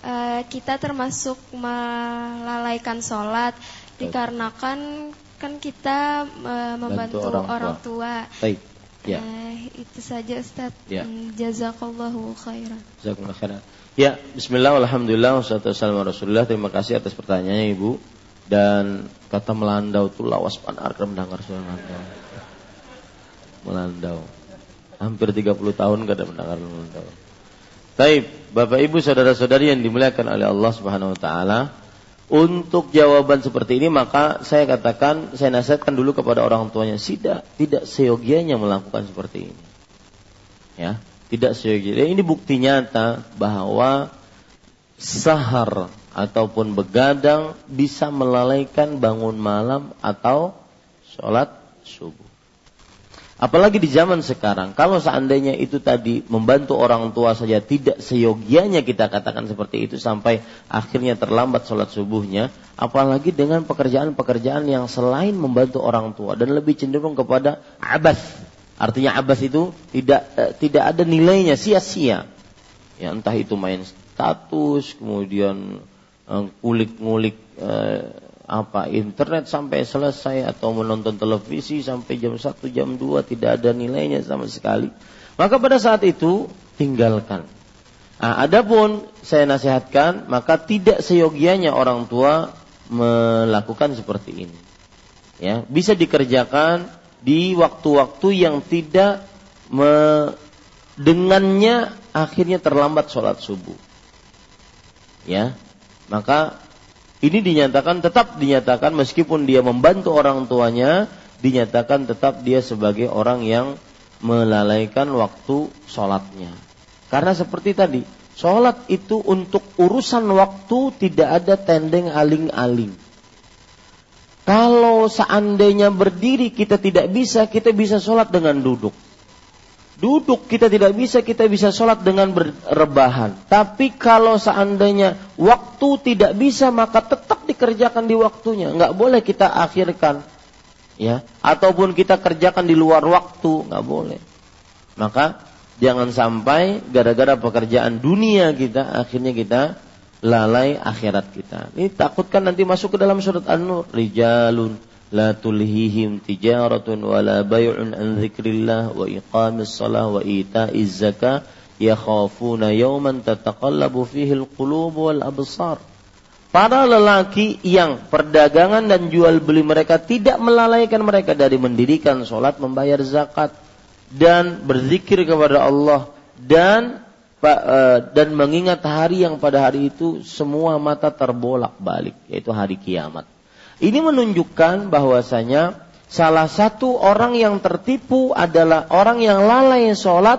S3: uh, kita termasuk melalaikan sholat dikarenakan kan kita uh, membantu orang, orang tua. tua.
S1: Baik. Ya.
S3: Uh, itu saja Ustaz.
S1: Ya.
S3: Hmm, jazakallahu khairan.
S1: Jazakallahu khairan. Ya, bismillah, alhamdulillah, wassalatu wassalamu rasulullah. Terima kasih atas pertanyaannya Ibu. Dan kata melandau itu lawas panar mendengar suara melandau. Melandau. Hampir 30 tahun gak ada mendengar melandau. Taib, Bapak Ibu saudara-saudari yang dimuliakan oleh Allah Subhanahu wa taala, untuk jawaban seperti ini maka saya katakan saya nasihatkan dulu kepada orang tuanya tidak tidak seyogianya melakukan seperti ini. Ya, tidak seyogianya. Ini bukti nyata bahwa sahar ataupun begadang bisa melalaikan bangun malam atau sholat subuh. Apalagi di zaman sekarang, kalau seandainya itu tadi membantu orang tua saja tidak seyogianya kita katakan seperti itu sampai akhirnya terlambat sholat subuhnya, apalagi dengan pekerjaan-pekerjaan yang selain membantu orang tua dan lebih cenderung kepada abas. Artinya abas itu tidak eh, tidak ada nilainya, sia-sia. Ya entah itu main status, kemudian Eh, ngulik-ngulik eh, apa internet sampai selesai atau menonton televisi sampai jam 1 jam 2 tidak ada nilainya sama sekali. Maka pada saat itu tinggalkan. Nah, adapun saya nasihatkan maka tidak seyogianya orang tua melakukan seperti ini. Ya bisa dikerjakan di waktu-waktu yang tidak me, dengannya akhirnya terlambat sholat subuh. Ya maka ini dinyatakan tetap dinyatakan meskipun dia membantu orang tuanya dinyatakan tetap dia sebagai orang yang melalaikan waktu sholatnya. Karena seperti tadi, sholat itu untuk urusan waktu tidak ada tendeng aling-aling. Kalau seandainya berdiri kita tidak bisa, kita bisa sholat dengan duduk. Duduk kita tidak bisa, kita bisa sholat dengan berrebahan. Tapi kalau seandainya waktu tidak bisa, maka tetap dikerjakan di waktunya. Nggak boleh kita akhirkan. ya Ataupun kita kerjakan di luar waktu, nggak boleh. Maka jangan sampai gara-gara pekerjaan dunia kita, akhirnya kita lalai akhirat kita. Ini takutkan nanti masuk ke dalam surat An-Nur. Rijalun لا تلهيهم تجارة ولا بيع عن ذكر الله وإقام الصلاة وإيتاء الزكاة يخافون يوما تتقلب فيه القلوب والأبصار para lelaki yang perdagangan dan jual beli mereka tidak melalaikan mereka dari mendirikan sholat, membayar zakat, dan berzikir kepada Allah dan e, dan mengingat hari yang pada hari itu semua mata terbolak balik yaitu hari kiamat. Ini menunjukkan bahwasanya salah satu orang yang tertipu adalah orang yang lalai sholat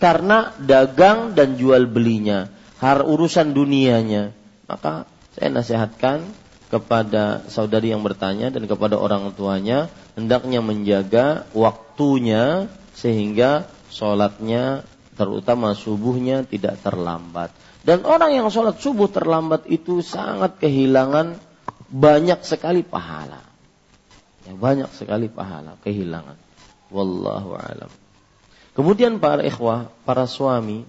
S1: karena dagang dan jual belinya, har urusan dunianya. Maka saya nasihatkan kepada saudari yang bertanya dan kepada orang tuanya hendaknya menjaga waktunya sehingga sholatnya terutama subuhnya tidak terlambat. Dan orang yang sholat subuh terlambat itu sangat kehilangan banyak sekali pahala. Ya, banyak sekali pahala kehilangan. Wallahu alam. Kemudian para ikhwah, para suami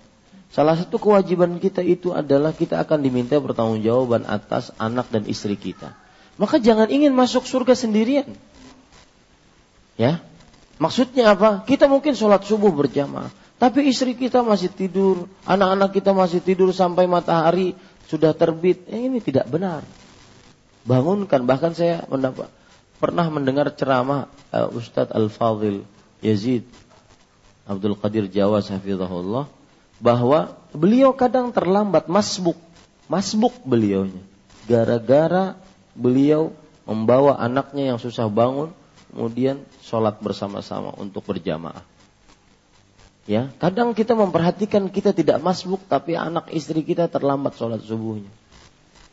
S1: Salah satu kewajiban kita itu adalah kita akan diminta pertanggungjawaban atas anak dan istri kita. Maka jangan ingin masuk surga sendirian. Ya. Maksudnya apa? Kita mungkin sholat subuh berjamaah. Tapi istri kita masih tidur, anak-anak kita masih tidur sampai matahari sudah terbit. Eh, ini tidak benar. Bangunkan. Bahkan saya mendapat, pernah mendengar ceramah uh, Ustadz Al-Fadhil Yazid Abdul Qadir Jawa Hafizahullah bahwa beliau kadang terlambat masbuk, masbuk beliaunya. Gara-gara beliau membawa anaknya yang susah bangun, kemudian sholat bersama-sama untuk berjamaah. Ya, kadang kita memperhatikan kita tidak masbuk, tapi anak istri kita terlambat sholat subuhnya.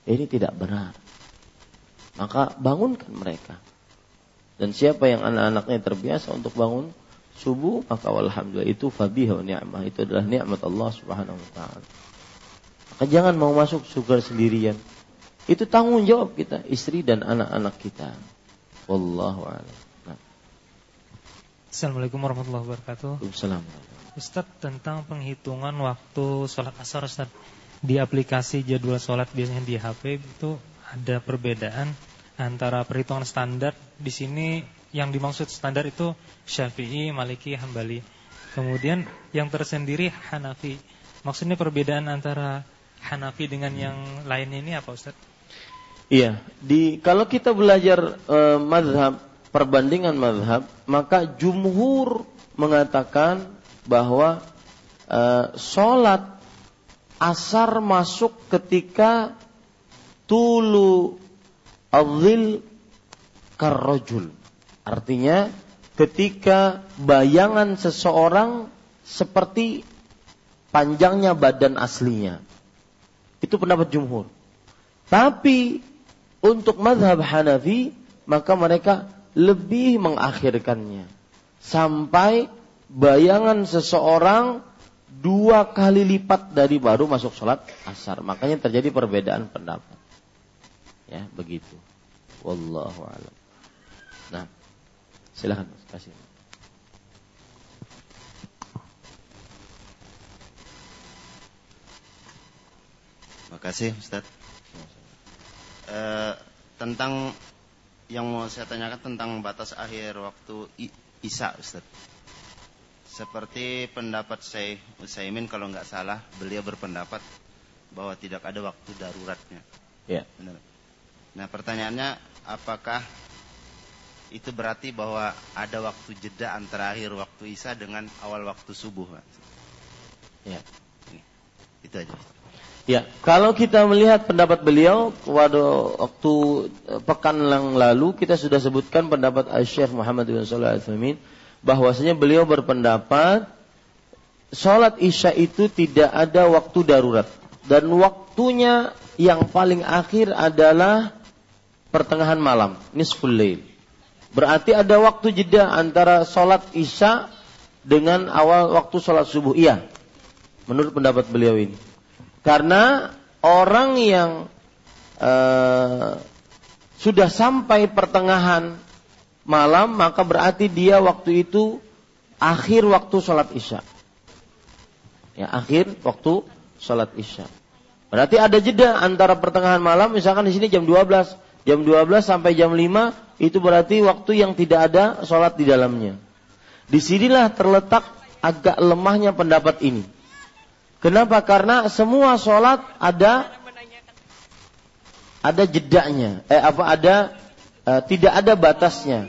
S1: Ini tidak benar. Maka bangunkan mereka. Dan siapa yang anak-anaknya terbiasa untuk bangun subuh maka alhamdulillah itu fabiha ni'mah itu adalah nikmat Allah Subhanahu wa taala. Maka jangan mau masuk surga sendirian. Itu tanggung jawab kita, istri dan anak-anak kita. Wallahu a'lam. Nah.
S4: Assalamualaikum warahmatullahi wabarakatuh.
S1: Assalamualaikum.
S4: Ustaz tentang penghitungan waktu sholat asar Ustaz di aplikasi jadwal sholat biasanya di HP itu ada perbedaan antara perhitungan standar di sini yang dimaksud standar itu Syafi'i, Maliki, Hambali. Kemudian yang tersendiri Hanafi. Maksudnya perbedaan antara Hanafi dengan yang lain ini apa Ustaz?
S1: Iya, di kalau kita belajar e, mazhab perbandingan mazhab, maka jumhur mengatakan bahwa e, sholat asar masuk ketika tulu azil karrojul. Artinya ketika bayangan seseorang seperti panjangnya badan aslinya. Itu pendapat jumhur. Tapi untuk madhab Hanafi maka mereka lebih mengakhirkannya sampai bayangan seseorang dua kali lipat dari baru masuk sholat asar. Makanya terjadi perbedaan pendapat. Ya begitu. Wallahu a'lam. Nah. Silahkan kasih.
S5: Terima kasih Ustaz. E, tentang yang mau saya tanyakan tentang batas akhir waktu Isya Ustaz. Seperti pendapat saya Usaimin kalau nggak salah beliau berpendapat bahwa tidak ada waktu daruratnya.
S1: Ya.
S5: Benar. Nah pertanyaannya apakah itu berarti bahwa ada waktu jeda antara akhir waktu Isya dengan awal waktu subuh.
S1: Ya.
S5: Itu aja.
S1: Ya, kalau kita melihat pendapat beliau pada waktu eh, pekan yang lalu kita sudah sebutkan pendapat Syekh Muhammad bin Shalih Al bahwasanya beliau berpendapat sholat isya itu tidak ada waktu darurat dan waktunya yang paling akhir adalah pertengahan malam, nisful lail. Berarti ada waktu jeda antara sholat isya dengan awal waktu sholat subuh. Iya, menurut pendapat beliau ini. Karena orang yang uh, sudah sampai pertengahan malam, maka berarti dia waktu itu akhir waktu sholat isya. Ya, akhir waktu sholat isya. Berarti ada jeda antara pertengahan malam, misalkan di sini jam 12, jam 12 sampai jam 5 itu berarti waktu yang tidak ada sholat di dalamnya. Di sinilah terletak agak lemahnya pendapat ini. Kenapa? Karena semua sholat ada ada jedanya. Eh apa ada eh, tidak ada batasnya.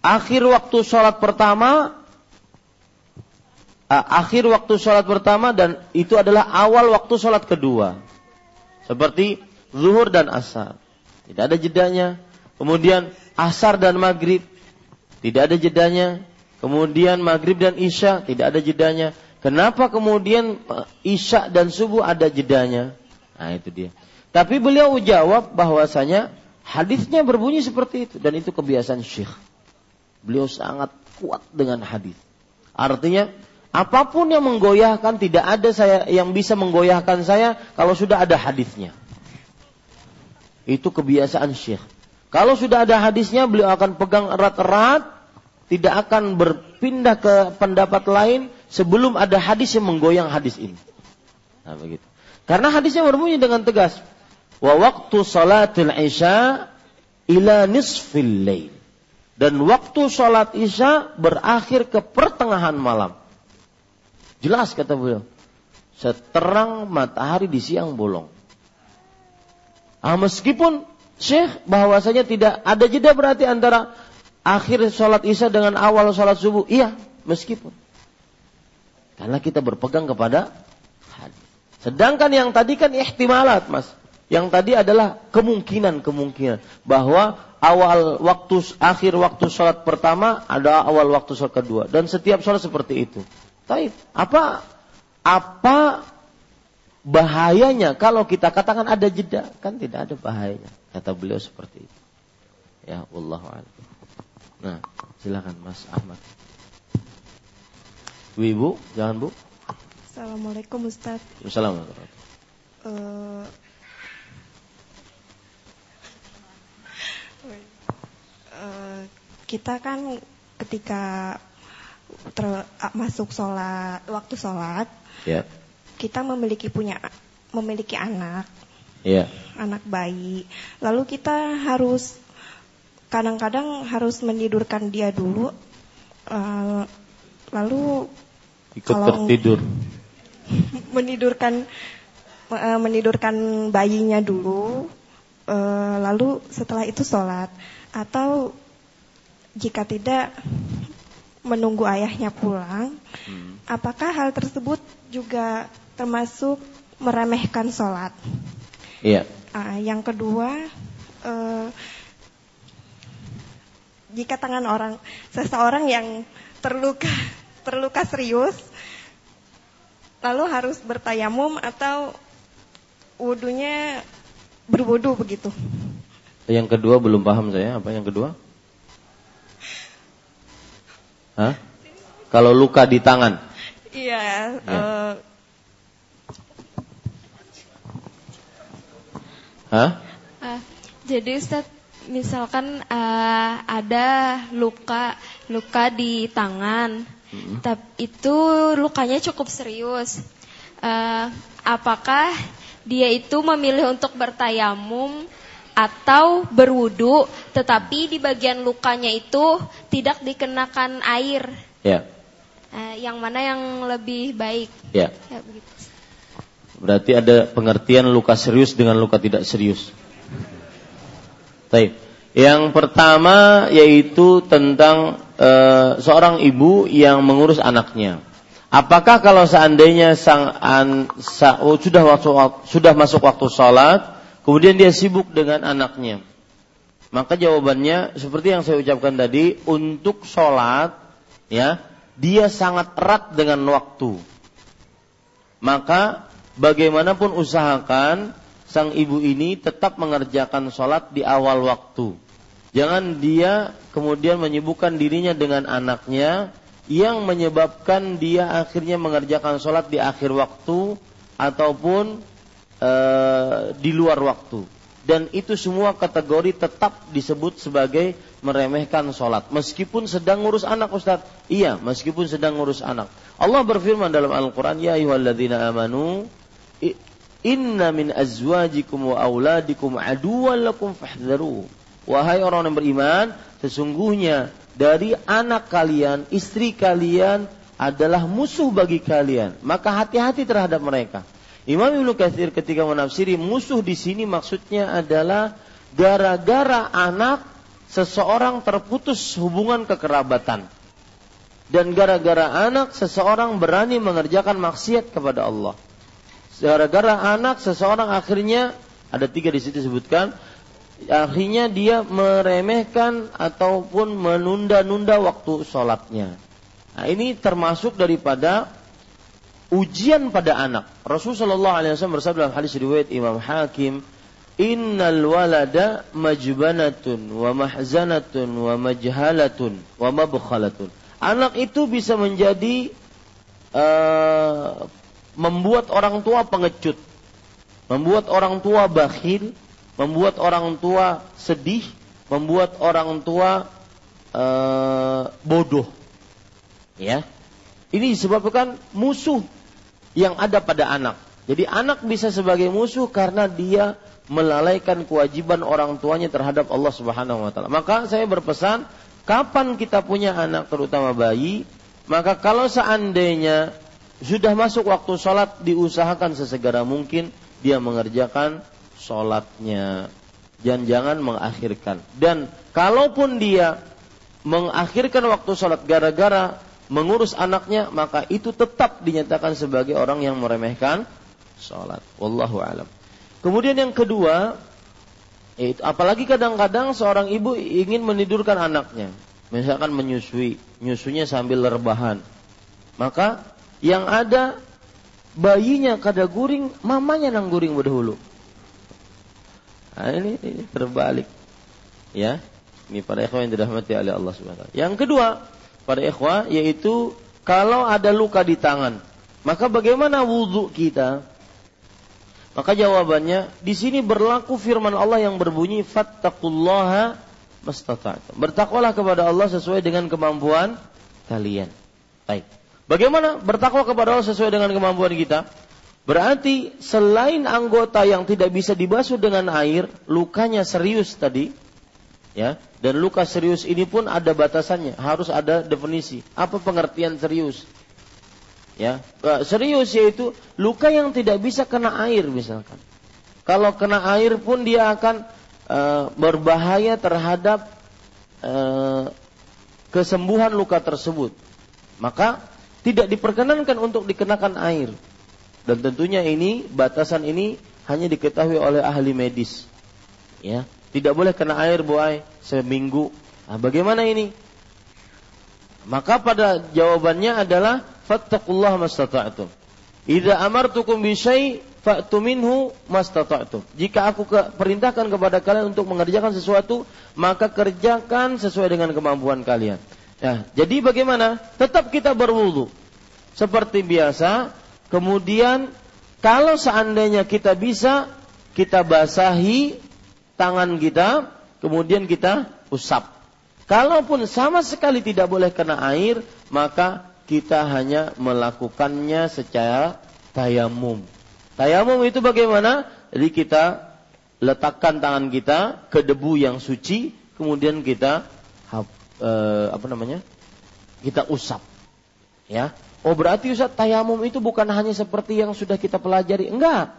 S1: Akhir waktu sholat pertama eh, akhir waktu sholat pertama dan itu adalah awal waktu sholat kedua. Seperti zuhur dan asar. Tidak ada jedanya. Kemudian asar dan maghrib. Tidak ada jedanya. Kemudian maghrib dan isya. Tidak ada jedanya. Kenapa kemudian eh, isya dan subuh ada jedanya? Nah itu dia. Tapi beliau jawab bahwasanya hadisnya berbunyi seperti itu dan itu kebiasaan syekh. Beliau sangat kuat dengan hadis. Artinya apa pun yang menggoyahkan tidak ada saya yang bisa menggoyahkan saya kalau sudah ada hadisnya. Itu kebiasaan syekh. Kalau sudah ada hadisnya, beliau akan pegang erat-erat, tidak akan berpindah ke pendapat lain sebelum ada hadis yang menggoyang hadis ini. Nah, begitu. Karena hadisnya berbunyi dengan tegas. Wa waktu salatil isya ila nisfil lail. Dan waktu salat isya berakhir ke pertengahan malam. Jelas kata beliau. Seterang matahari di siang bolong. Ah, meskipun Syekh bahwasanya tidak ada jeda berarti antara akhir sholat isya dengan awal sholat subuh. Iya, meskipun. Karena kita berpegang kepada hadis. Sedangkan yang tadi kan ihtimalat, Mas. Yang tadi adalah kemungkinan-kemungkinan bahwa awal waktu akhir waktu sholat pertama ada awal waktu sholat kedua dan setiap sholat seperti itu. Tapi apa apa bahayanya. Kalau kita katakan ada jeda kan tidak ada bahayanya. Kata beliau seperti itu. Ya Allah nah silakan Mas Ahmad. Bu Ibu jangan Bu.
S6: Assalamualaikum Ustaz.
S1: Assalamualaikum.
S6: Uh, uh, kita kan ketika ter, masuk sholat waktu sholat
S1: ya
S6: kita memiliki punya memiliki anak,
S1: yeah.
S6: anak bayi, lalu kita harus kadang-kadang harus menidurkan dia dulu, uh, lalu
S1: ikut kalau tertidur,
S6: menidurkan uh, menidurkan bayinya dulu, uh, lalu setelah itu sholat. Atau jika tidak menunggu ayahnya pulang, hmm. apakah hal tersebut juga termasuk meremehkan sholat.
S1: Iya.
S6: Uh, yang kedua, uh, jika tangan orang seseorang yang terluka terluka serius, lalu harus bertayamum atau wudhunya berwudhu begitu.
S1: Yang kedua belum paham saya apa yang kedua? Hah? Kalau luka di tangan.
S6: Iya. Ya. Uh,
S1: Hah?
S3: Uh, jadi Ustaz, misalkan uh, ada luka luka di tangan, mm-hmm. tapi itu lukanya cukup serius. Uh, apakah dia itu memilih untuk bertayamum atau berwudu, tetapi di bagian lukanya itu tidak dikenakan air?
S1: Ya.
S3: Uh, yang mana yang lebih baik?
S1: Ya. ya begitu. Berarti ada pengertian luka serius dengan luka tidak serius. Baik. Yang pertama yaitu tentang e, seorang ibu yang mengurus anaknya. Apakah kalau seandainya sang an, sa, oh, sudah waktu, sudah masuk waktu sholat, kemudian dia sibuk dengan anaknya, maka jawabannya seperti yang saya ucapkan tadi, untuk sholat, ya, dia sangat erat dengan waktu. Maka bagaimanapun usahakan sang ibu ini tetap mengerjakan sholat di awal waktu. Jangan dia kemudian menyibukkan dirinya dengan anaknya yang menyebabkan dia akhirnya mengerjakan sholat di akhir waktu ataupun e, di luar waktu. Dan itu semua kategori tetap disebut sebagai meremehkan sholat. Meskipun sedang ngurus anak Ustaz. Iya, meskipun sedang ngurus anak. Allah berfirman dalam Al-Quran, Ya ayuhalladzina amanu, Inna min azwajikum wa auladikum aduwwan lakum fahdharu. Wahai orang yang beriman, sesungguhnya dari anak kalian, istri kalian adalah musuh bagi kalian. Maka hati-hati terhadap mereka. Imam Ibnu Katsir ketika menafsiri musuh di sini maksudnya adalah gara-gara anak seseorang terputus hubungan kekerabatan. Dan gara-gara anak seseorang berani mengerjakan maksiat kepada Allah. Gara-gara anak seseorang akhirnya ada tiga di situ disebutkan akhirnya dia meremehkan ataupun menunda-nunda waktu sholatnya. Nah, ini termasuk daripada ujian pada anak. Rasulullah SAW bersabda dalam hadis riwayat Imam Hakim, Innal walada majbanatun wa mahzanatun wa majhalatun wa mabkhalatun. Anak itu bisa menjadi uh, membuat orang tua pengecut, membuat orang tua bakhil, membuat orang tua sedih, membuat orang tua uh, bodoh. Ya. Ini disebabkan musuh yang ada pada anak. Jadi anak bisa sebagai musuh karena dia melalaikan kewajiban orang tuanya terhadap Allah Subhanahu wa taala. Maka saya berpesan, kapan kita punya anak terutama bayi, maka kalau seandainya sudah masuk waktu sholat diusahakan sesegera mungkin dia mengerjakan sholatnya. Jangan-jangan mengakhirkan. Dan kalaupun dia mengakhirkan waktu sholat gara-gara mengurus anaknya maka itu tetap dinyatakan sebagai orang yang meremehkan sholat. Wallahu alam. Kemudian yang kedua, itu apalagi kadang-kadang seorang ibu ingin menidurkan anaknya, misalkan menyusui, nyusunya sambil rebahan, maka yang ada bayinya kada guring, mamanya nang guring berdahulu. Nah, ini, ini terbalik, ya. Ini para ikhwan yang dirahmati oleh Allah Subhanahu Yang kedua, pada ikhwah yaitu kalau ada luka di tangan, maka bagaimana wudhu kita? Maka jawabannya di sini berlaku firman Allah yang berbunyi fattaqullaha mastata'tum. Bertakwalah kepada Allah sesuai dengan kemampuan kalian. Baik. Bagaimana bertakwa kepada Allah sesuai dengan kemampuan kita? Berarti selain anggota yang tidak bisa dibasuh dengan air, lukanya serius tadi, ya. Dan luka serius ini pun ada batasannya harus ada definisi. Apa pengertian serius? Ya. Serius yaitu luka yang tidak bisa kena air misalkan. Kalau kena air pun dia akan uh, berbahaya terhadap uh, kesembuhan luka tersebut. Maka tidak diperkenankan untuk dikenakan air dan tentunya ini batasan ini hanya diketahui oleh ahli medis ya tidak boleh kena air buai seminggu. Nah, bagaimana ini? Maka pada jawabannya adalah fattaqullah mastata'tum. Idza amartukum bi syai' fa'tu minhu mastata'tum. Jika aku ke, perintahkan kepada kalian untuk mengerjakan sesuatu, maka kerjakan sesuai dengan kemampuan kalian. Nah, jadi bagaimana? Tetap kita berwudu. Seperti biasa, kemudian kalau seandainya kita bisa kita basahi tangan kita, kemudian kita usap. Kalaupun sama sekali tidak boleh kena air, maka kita hanya melakukannya secara tayamum. Tayamum itu bagaimana? Jadi kita letakkan tangan kita ke debu yang suci, kemudian kita eh, apa namanya? Kita usap. Ya. Oh berarti Ustaz tayamum itu bukan hanya seperti yang sudah kita pelajari. Enggak.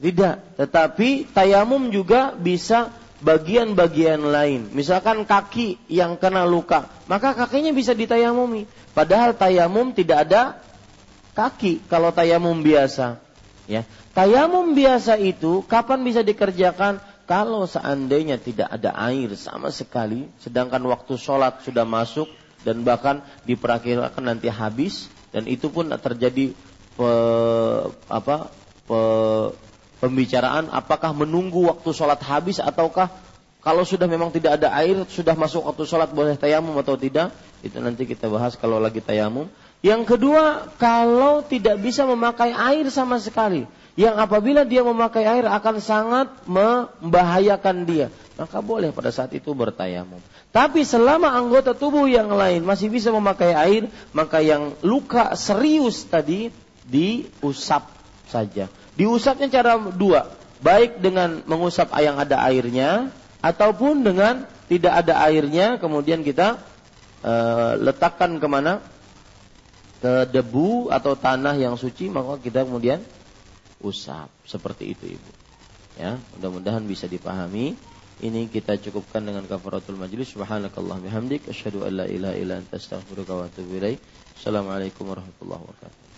S1: Tidak, tetapi tayamum juga bisa bagian-bagian lain. Misalkan kaki yang kena luka, maka kakinya bisa ditayamumi. Padahal tayamum tidak ada kaki kalau tayamum biasa. Ya, tayamum biasa itu kapan bisa dikerjakan? Kalau seandainya tidak ada air sama sekali, sedangkan waktu sholat sudah masuk dan bahkan diperkirakan nanti habis dan itu pun terjadi pe, apa pe, pembicaraan apakah menunggu waktu sholat habis ataukah kalau sudah memang tidak ada air sudah masuk waktu sholat boleh tayamum atau tidak? Itu nanti kita bahas kalau lagi tayamum. Yang kedua kalau tidak bisa memakai air sama sekali yang apabila dia memakai air akan sangat membahayakan dia. Maka boleh pada saat itu bertayamum. Tapi selama anggota tubuh yang lain masih bisa memakai air maka yang luka serius tadi diusap saja. Diusapnya cara dua, baik dengan mengusap yang ada airnya ataupun dengan tidak ada airnya kemudian kita e, letakkan ke mana? Ke debu atau tanah yang suci maka kita kemudian usap. Seperti itu Ibu. Ya, mudah-mudahan bisa dipahami. Ini kita cukupkan dengan kafaratul majlis. Subhanakallah bihamdik asyhadu an la ilaha illa anta astaghfiruka wa atubu ilaik. Assalamualaikum warahmatullahi wabarakatuh.